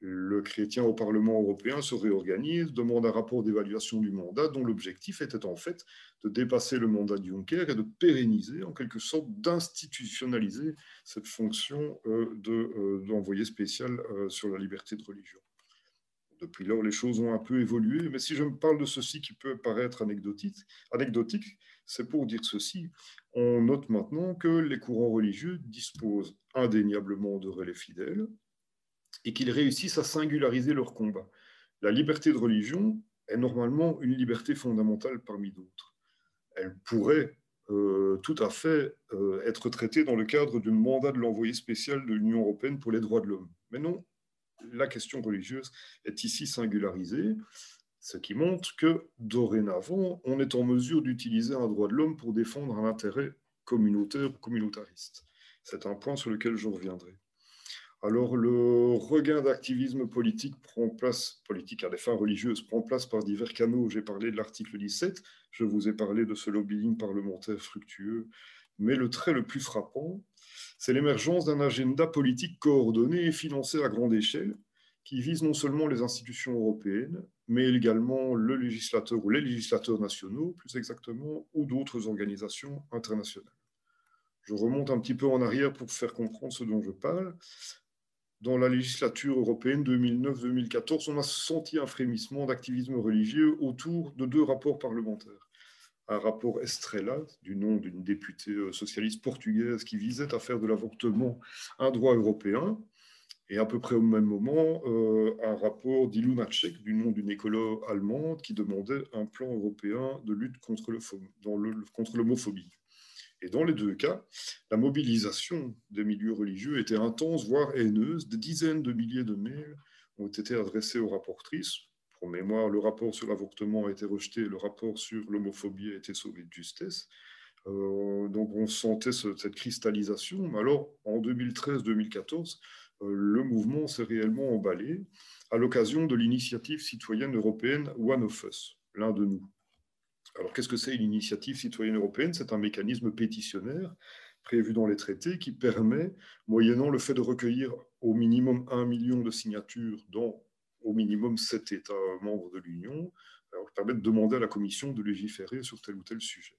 le chrétien au Parlement européen se réorganise, demande un rapport d'évaluation du mandat dont l'objectif était en fait de dépasser le mandat de Juncker et de pérenniser, en quelque sorte, d'institutionnaliser cette fonction euh, euh, d'envoyé spécial euh, sur la liberté de religion. Depuis lors, les choses ont un peu évolué, mais si je me parle de ceci qui peut paraître anecdotique, anecdotique c'est pour dire ceci. On note maintenant que les courants religieux disposent indéniablement de relais fidèles, et qu'ils réussissent à singulariser leur combat. La liberté de religion est normalement une liberté fondamentale parmi d'autres. Elle pourrait euh, tout à fait euh, être traitée dans le cadre du mandat de l'envoyé spécial de l'Union européenne pour les droits de l'homme. Mais non, la question religieuse est ici singularisée, ce qui montre que dorénavant, on est en mesure d'utiliser un droit de l'homme pour défendre un intérêt communautaire ou communautariste. C'est un point sur lequel je reviendrai. Alors le regain d'activisme politique prend place, politique à des fins religieuses, prend place par divers canaux. J'ai parlé de l'article 17, je vous ai parlé de ce lobbying parlementaire fructueux, mais le trait le plus frappant, c'est l'émergence d'un agenda politique coordonné et financé à grande échelle, qui vise non seulement les institutions européennes, mais également le législateur ou les législateurs nationaux, plus exactement, ou d'autres organisations internationales. Je remonte un petit peu en arrière pour faire comprendre ce dont je parle dans la législature européenne 2009-2014, on a senti un frémissement d'activisme religieux autour de deux rapports parlementaires. Un rapport Estrella, du nom d'une députée euh, socialiste portugaise qui visait à faire de l'avortement un droit européen, et à peu près au même moment, euh, un rapport d'Ilunacek, du nom d'une écolo allemande, qui demandait un plan européen de lutte contre l'homophobie. Et dans les deux cas, la mobilisation des milieux religieux était intense, voire haineuse. Des dizaines de milliers de mails ont été adressés aux rapportrices. Pour mémoire, le rapport sur l'avortement a été rejeté, le rapport sur l'homophobie a été sauvé de justesse. Euh, donc on sentait cette cristallisation. Alors en 2013-2014, euh, le mouvement s'est réellement emballé à l'occasion de l'initiative citoyenne européenne One of Us, l'un de nous. Alors, qu'est-ce que c'est une initiative citoyenne européenne? C'est un mécanisme pétitionnaire prévu dans les traités qui permet, moyennant le fait de recueillir au minimum un million de signatures dans au minimum sept États membres de l'Union, permet de demander à la Commission de légiférer sur tel ou tel sujet.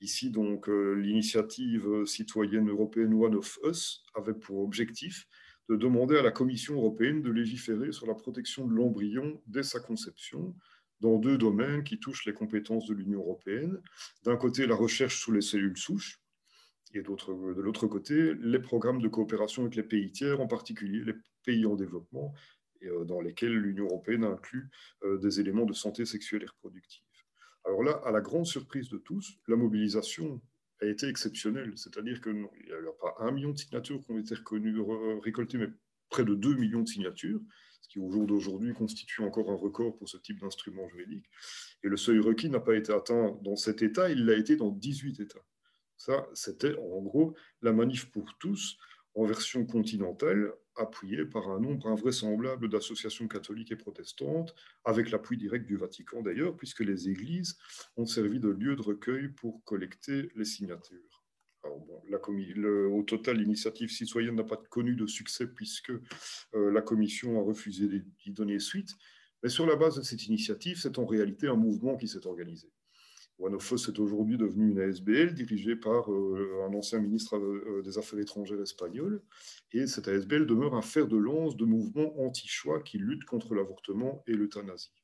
Ici, donc, euh, l'initiative citoyenne européenne One of Us avait pour objectif de demander à la Commission européenne de légiférer sur la protection de l'embryon dès sa conception, dans deux domaines qui touchent les compétences de l'Union européenne. D'un côté, la recherche sur les cellules souches, et de l'autre côté, les programmes de coopération avec les pays tiers, en particulier les pays en développement, et euh, dans lesquels l'Union européenne inclut euh, des éléments de santé sexuelle et reproductive. Alors là, à la grande surprise de tous, la mobilisation a été exceptionnelle. C'est-à-dire qu'il n'y a pas un million de signatures qui ont été récoltées, mais près de 2 millions de signatures, ce qui au jour d'aujourd'hui constitue encore un record pour ce type d'instrument juridique. Et le seuil requis n'a pas été atteint dans cet État, il l'a été dans 18 États. Ça, c'était en gros la manif pour tous en version continentale, appuyée par un nombre invraisemblable d'associations catholiques et protestantes, avec l'appui direct du Vatican d'ailleurs, puisque les églises ont servi de lieu de recueil pour collecter les signatures. Au total, l'initiative citoyenne n'a pas connu de succès puisque euh, la Commission a refusé d'y donner suite. Mais sur la base de cette initiative, c'est en réalité un mouvement qui s'est organisé. One of Us est aujourd'hui devenu une ASBL dirigée par euh, un ancien ministre euh, des Affaires étrangères espagnol. Et cette ASBL demeure un fer de lance de mouvements anti-choix qui luttent contre l'avortement et l'euthanasie.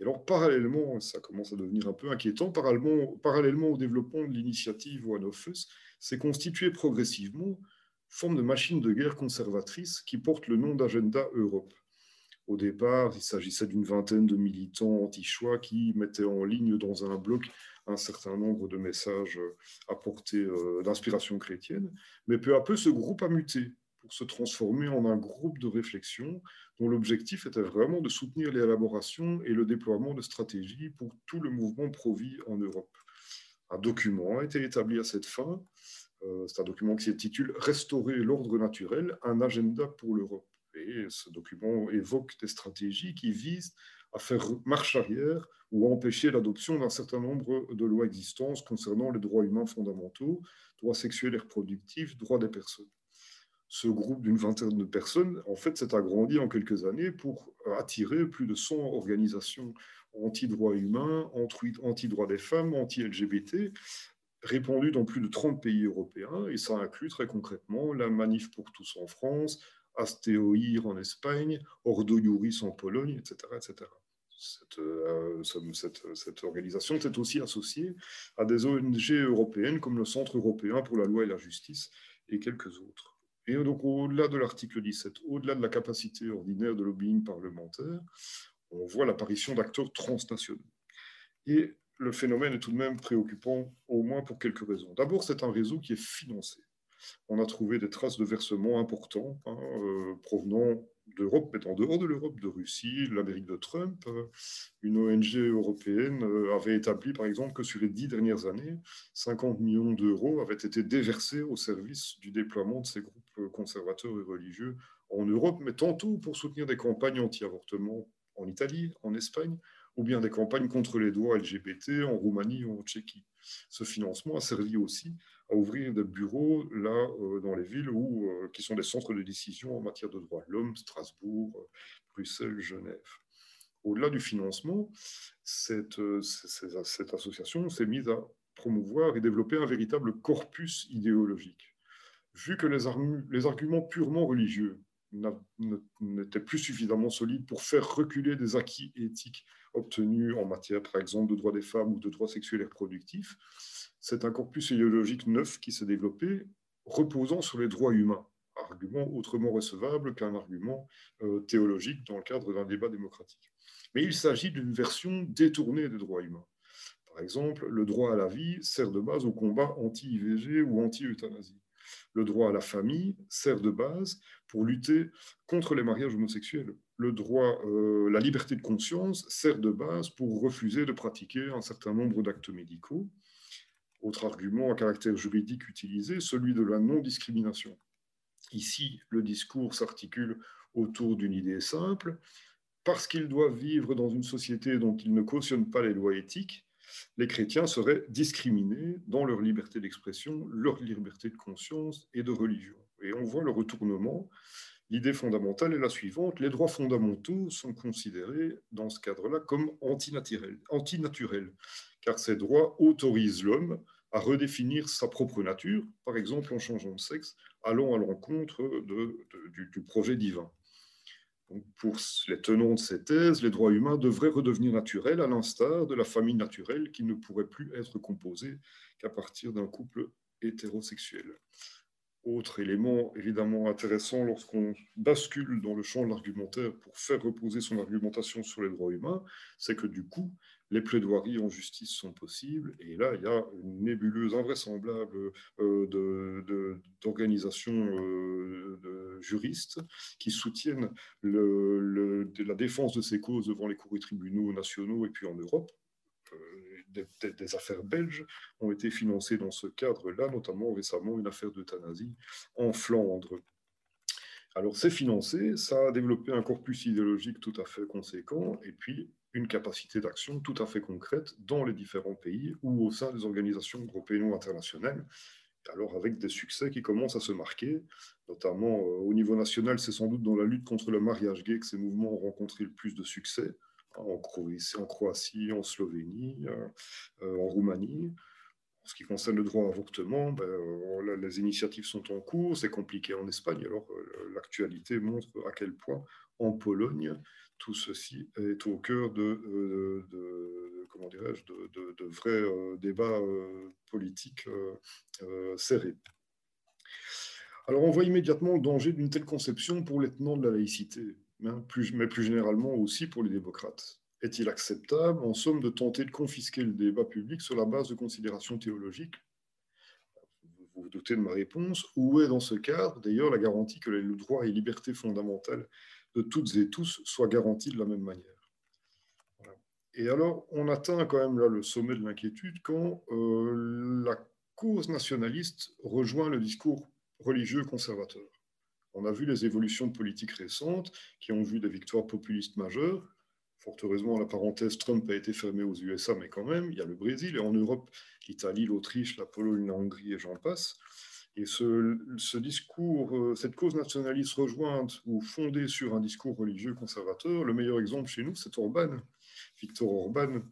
Et alors, parallèlement, ça commence à devenir un peu inquiétant, parallèlement, au développement de l'initiative One of Us, s'est constituée progressivement forme de machine de guerre conservatrice qui porte le nom d'Agenda Europe. Au départ, il s'agissait d'une vingtaine de militants anti-choix qui mettaient en ligne dans un bloc un certain nombre de messages apportés euh, d'inspiration chrétienne. Mais peu à peu, ce groupe a muté pour se transformer en un groupe de réflexion dont l'objectif était vraiment de soutenir l'élaboration et le déploiement de stratégies pour tout le mouvement pro-vie en Europe. Un document a été établi à cette fin. Euh, c'est un document qui s'intitule Restaurer l'ordre naturel, un agenda pour l'Europe. Et ce document évoque des stratégies qui visent à faire marche arrière ou à empêcher l'adoption d'un certain nombre de lois existantes concernant les droits humains fondamentaux, droits sexuels et reproductifs, droits des personnes. Ce groupe d'une vingtaine de personnes, en fait, s'est agrandi en quelques années pour attirer plus de 100 organisations anti-droits humains, anti-droits des femmes, anti-LGBT, répandues dans plus de 30 pays européens, et ça inclut très concrètement la Manif pour tous en France, Astéoïr en Espagne, Ordo Iuris en Pologne, etc. etc. Euh, cette, cette, organisation s'est aussi associée à des ONG européennes comme le Centre européen pour la loi et la justice et quelques autres. Et donc, au-delà de l'article 17, au-delà de la capacité ordinaire de lobbying parlementaire, on voit l'apparition d'acteurs transnationaux. Et le phénomène est tout de même préoccupant, au moins pour quelques raisons. D'abord, c'est un réseau qui est financé on a trouvé des traces de versements importants hein, euh, provenant d'Europe, mais en dehors de l'Europe, de Russie, de l'Amérique de Trump. Euh, une ONG européenne euh, avait établi, par exemple, que sur les dix dernières années, 50 millions d'euros avaient été déversés au service du déploiement de ces groupes conservateurs et religieux en Europe, mais tantôt pour soutenir des campagnes anti-avortement en Italie, en Espagne, ou bien des campagnes contre les droits LGBT en Roumanie ou en Tchéquie. Ce financement a servi aussi à ouvrir des bureaux là euh, dans les villes où, euh, qui sont des centres de décision en matière de droits de l'homme, Strasbourg, euh, Bruxelles, Genève. Au-delà du financement, cette, association s'est mise à promouvoir et développer un véritable corpus idéologique. Vu que les arguments purement religieux n'étaient plus suffisamment solides pour faire reculer des acquis éthiques obtenus en matière, par exemple, de droits des femmes ou de droits sexuels et reproductifs, c'est un corpus idéologique neuf qui s'est développé, reposant sur les droits humains, argument autrement recevable qu'un argument euh, théologique dans le cadre d'un débat démocratique. Mais il s'agit d'une version détournée des droits humains. Par exemple, le droit à la vie sert de base au combat anti-IVG ou anti-euthanasie. Le droit à la famille sert de base pour lutter contre les mariages homosexuels. Le droit, euh, la liberté de conscience sert de base pour refuser de pratiquer un certain nombre d'actes médicaux. Autre argument à caractère juridique utilisé, celui de la non-discrimination. Ici, le discours s'articule autour d'une idée simple. Parce qu'ils doivent vivre dans une société dont ils ne cautionnent pas les lois éthiques, les chrétiens seraient discriminés dans leur liberté d'expression, leur liberté de conscience et de religion. Et on voit le retournement. L'idée fondamentale est la suivante, les droits fondamentaux sont considérés dans ce cadre-là comme antinaturels, car ces droits autorisent l'homme à redéfinir sa propre nature, par exemple en changeant de sexe, allant à l'encontre du, projet divin. Pour les tenants de ces thèses, les droits humains devraient redevenir naturels, à l'instar de la famille naturelle qui ne pourrait plus être composée qu'à partir d'un couple hétérosexuel. Autre élément évidemment intéressant lorsqu'on bascule dans le champ de l'argumentaire pour faire reposer son argumentation sur les droits humains, c'est que du coup, les plaidoiries en justice sont possibles. Et là, il y a une nébuleuse invraisemblable euh, d'organisations euh, juristes qui soutiennent la défense de ces causes devant les cours et tribunaux nationaux et puis en Europe. Euh, des, des, affaires belges ont été financées dans ce cadre-là, notamment récemment une affaire d'euthanasie en Flandre. Alors c'est financé, ça a développé un corpus idéologique tout à fait conséquent, et puis une capacité d'action tout à fait concrète dans les différents pays ou au sein des organisations européennes ou internationales. Alors avec des succès qui commencent à se marquer, notamment euh, au niveau national, c'est sans doute dans la lutte contre le mariage gay que ces mouvements ont rencontré le plus de succès, en Croatie, en, Slovénie, euh, euh, en Roumanie. En ce qui concerne le droit à avortement, ben, les initiatives sont en cours, c'est compliqué en Espagne, alors l'actualité montre à quel point en Pologne, tout ceci est au cœur de, euh, comment dirais-je, de, vrais euh, débats euh, politiques serrés. Alors on voit immédiatement le danger d'une telle conception pour les tenants de la laïcité, hein, mais plus généralement aussi pour les démocrates. Est-il acceptable, en somme, de tenter de confisquer le débat public sur la base de considérations théologiques? Vous vous doutez de ma réponse. Où est dans ce cadre, d'ailleurs, la garantie que les droits et libertés fondamentales de toutes et tous soient garantis de la même manière. Et alors, on atteint quand même là le sommet de l'inquiétude quand euh, la cause nationaliste rejoint le discours religieux conservateur. On a vu les évolutions politiques récentes qui ont vu des victoires populistes majeures. Fort heureusement, la parenthèse Trump a été fermée aux USA, mais quand même, il y a le Brésil et en Europe, l'Italie, l'Autriche, la Pologne, la Hongrie et j'en passe. Et ce, discours, euh, cette cause nationaliste rejointe ou fondée sur un discours religieux conservateur, le meilleur exemple chez nous, c'est Orban, Victor Orban,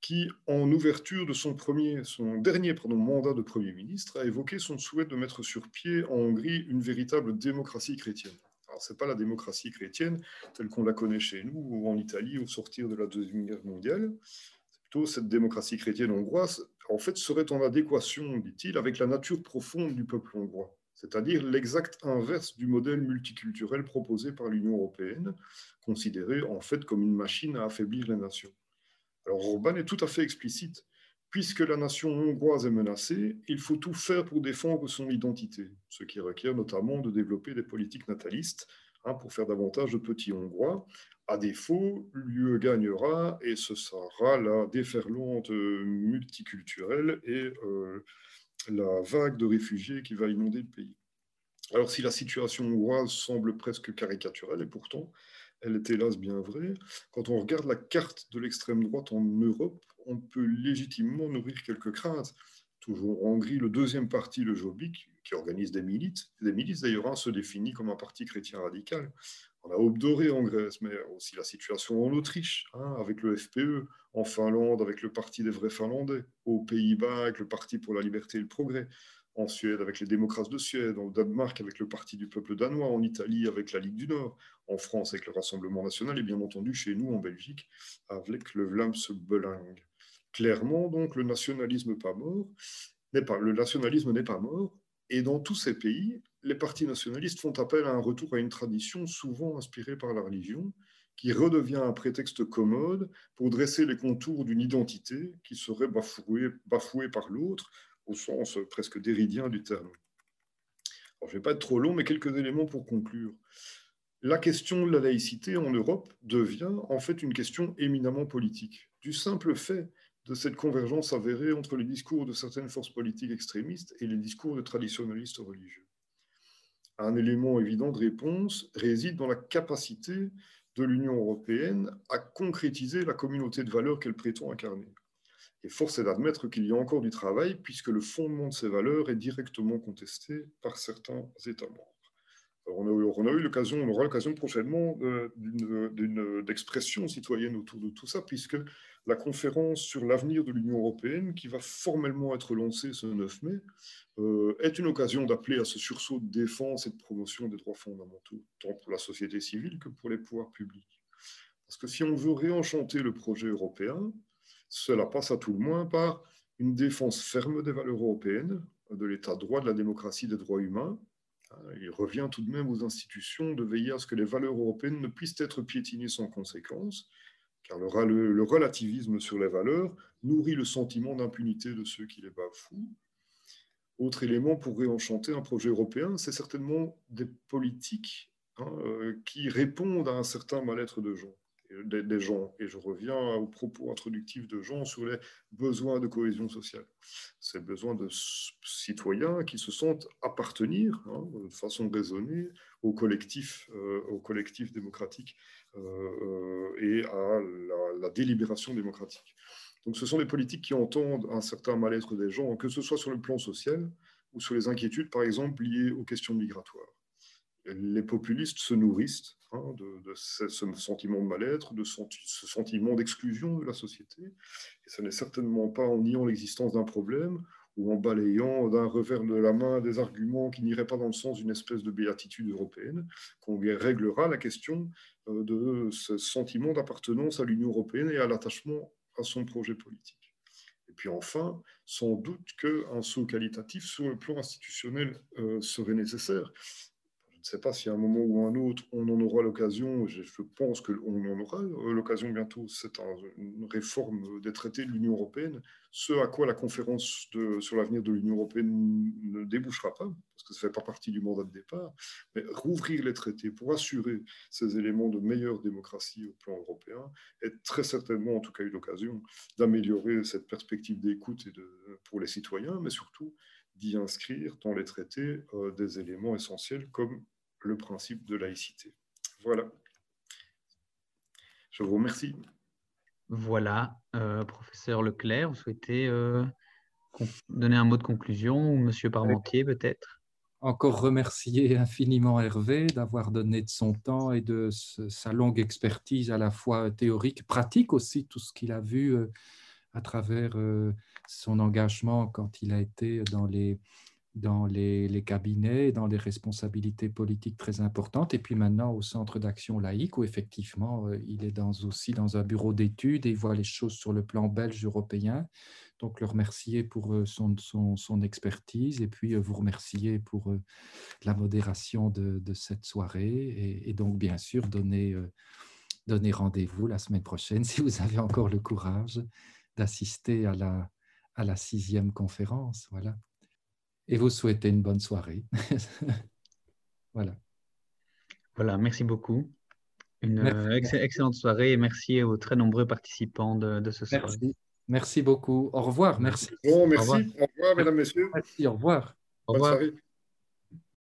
qui, en ouverture de son, premier, son dernier mandat de Premier ministre, a évoqué son souhait de mettre sur pied en Hongrie une véritable démocratie chrétienne. Alors, ce n'est pas la démocratie chrétienne telle qu'on la connaît chez nous ou en Italie au sortir de la Deuxième Guerre mondiale, cette démocratie chrétienne hongroise en fait, serait en adéquation, dit-il, avec la nature profonde du peuple hongrois, c'est-à-dire l'exact inverse du modèle multiculturel proposé par l'Union européenne, considéré en fait comme une machine à affaiblir les nations. Alors Orban est tout à fait explicite. Puisque la nation hongroise est menacée, il faut tout faire pour défendre son identité, ce qui requiert notamment de développer des politiques natalistes hein, pour faire davantage de petits Hongrois, à défaut, l'UE gagnera et ce sera la déferlante multiculturelle et euh, la vague de réfugiés qui va inonder le pays. Alors si la situation hongroise semble presque caricaturelle, et pourtant elle est hélas bien vraie, quand on regarde la carte de l'extrême droite en Europe, on peut légitimement nourrir quelques craintes. Toujours en Hongrie, le deuxième parti, le Jobbik, qui organise des milices, des milices d'ailleurs, hein, se définit comme un parti chrétien radical. On a Aube Dorée en Grèce, mais aussi la situation en Autriche, hein, avec le FPE, en Finlande, avec le Parti des vrais Finlandais, aux Pays-Bas, avec le Parti pour la liberté et le progrès, en Suède, avec les démocrates de Suède, au Danemark, avec le Parti du peuple danois, en Italie, avec la Ligue du Nord, en France, avec le Rassemblement national, et bien entendu chez nous, en Belgique, avec le Vlaams Belang. Clairement, donc, le nationalisme pas mort, pas, le nationalisme n'est pas mort, et dans tous ces pays, les partis nationalistes font appel à un retour à une tradition souvent inspirée par la religion, qui redevient un prétexte commode pour dresser les contours d'une identité qui serait bafouée, bafouée par l'autre, au sens presque déridien du terme. je ne vais pas être trop long, mais quelques éléments pour conclure. La question de la laïcité en Europe devient en fait une question éminemment politique, du simple fait de cette convergence avérée entre les discours de certaines forces politiques extrémistes et les discours de traditionnalistes religieux. Un élément évident de réponse réside dans la capacité de l'Union européenne à concrétiser la communauté de valeurs qu'elle prétend incarner. Et force est d'admettre qu'il y a encore du travail puisque le fondement de ces valeurs est directement contesté par certains États membres. on, a, eu l'occasion, on aura l'occasion prochainement d'expression citoyenne autour de tout ça, puisque la conférence sur l'avenir de l'Union européenne, qui va formellement être lancée ce 9 mai, euh, est une occasion d'appeler à ce sursaut de défense et de promotion des droits fondamentaux, tant pour la société civile que pour les pouvoirs publics. Parce que si on veut réenchanter le projet européen, cela passe à tout le moins par une défense ferme des valeurs européennes, de l'état de droit, de la démocratie, des droits humains. Il revient tout de même aux institutions de veiller à ce que les valeurs européennes ne puissent être piétinées sans conséquence, car le, relativisme sur les valeurs nourrit le sentiment d'impunité de ceux qui les bafouent. Autre élément pour réenchanter un projet européen, c'est certainement des politiques hein, euh, qui répondent à un certain mal-être de gens des, gens. Et je reviens aux propos introductifs de Jean sur les besoins de cohésion sociale. C'est le besoin de citoyens qui se sentent appartenir hein, de façon raisonnée au collectif, euh, au collectif démocratique euh, euh, et à la, la, délibération démocratique. Donc ce sont des politiques qui entendent un certain mal-être des gens, que ce soit sur le plan social ou sur les inquiétudes, par exemple, liées aux questions migratoires les populistes se nourrissent hein, de, ce, sentiment de mal-être, de ce sentiment d'exclusion de la société. Et ce n'est certainement pas en niant l'existence d'un problème ou en balayant d'un revers de la main des arguments qui n'iraient pas dans le sens d'une espèce de béatitude européenne qu'on réglera la question euh, de ce sentiment d'appartenance à l'Union européenne et à l'attachement à son projet politique. Et puis enfin, sans doute qu'un saut qualitatif sur le plan institutionnel euh, serait nécessaire ne sais pas si à un moment ou un autre, on en aura l'occasion, je pense qu'on en aura l'occasion bientôt, c'est une réforme des traités de l'Union européenne, ce à quoi la conférence sur l'avenir de l'Union européenne ne débouchera pas, parce que ça ne fait pas partie du mandat de départ, mais rouvrir les traités pour assurer ces éléments de meilleure démocratie au plan européen est très certainement, en tout cas, une occasion d'améliorer cette perspective d'écoute pour les citoyens, mais surtout d'y inscrire dans les traités euh, des éléments essentiels comme le principe de laïcité. Voilà. Je vous remercie. Voilà, euh, professeur Leclerc, vous souhaitez euh, donner un mot de conclusion ou monsieur Parmentier peut-être? Encore remercier infiniment Hervé d'avoir donné de son temps et de sa longue expertise à la fois théorique, pratique aussi, tout ce qu'il a vu euh, à travers son engagement quand il a été dans les dans les, cabinets, dans les responsabilités politiques très importantes, et puis maintenant au Centre d'action laïque, où effectivement euh, il est dans, aussi dans un bureau d'études et il voit les choses sur le plan belge européen. Donc le remercier pour euh, son, son, expertise et puis euh, vous remercier pour la modération de, cette soirée et, et, donc bien sûr donner, donner rendez-vous la semaine prochaine [LAUGHS] si vous avez encore le courage d'assister à la, à la sixième conférence. Voilà et vous souhaiter une bonne soirée. [LAUGHS] voilà. Voilà, merci beaucoup. Une euh, excellente soirée et merci aux très nombreux participants de, ce soir. Merci. beaucoup. Au revoir. Merci. Bon, merci. Au revoir, mesdames, messieurs. Merci. Au revoir. Au revoir.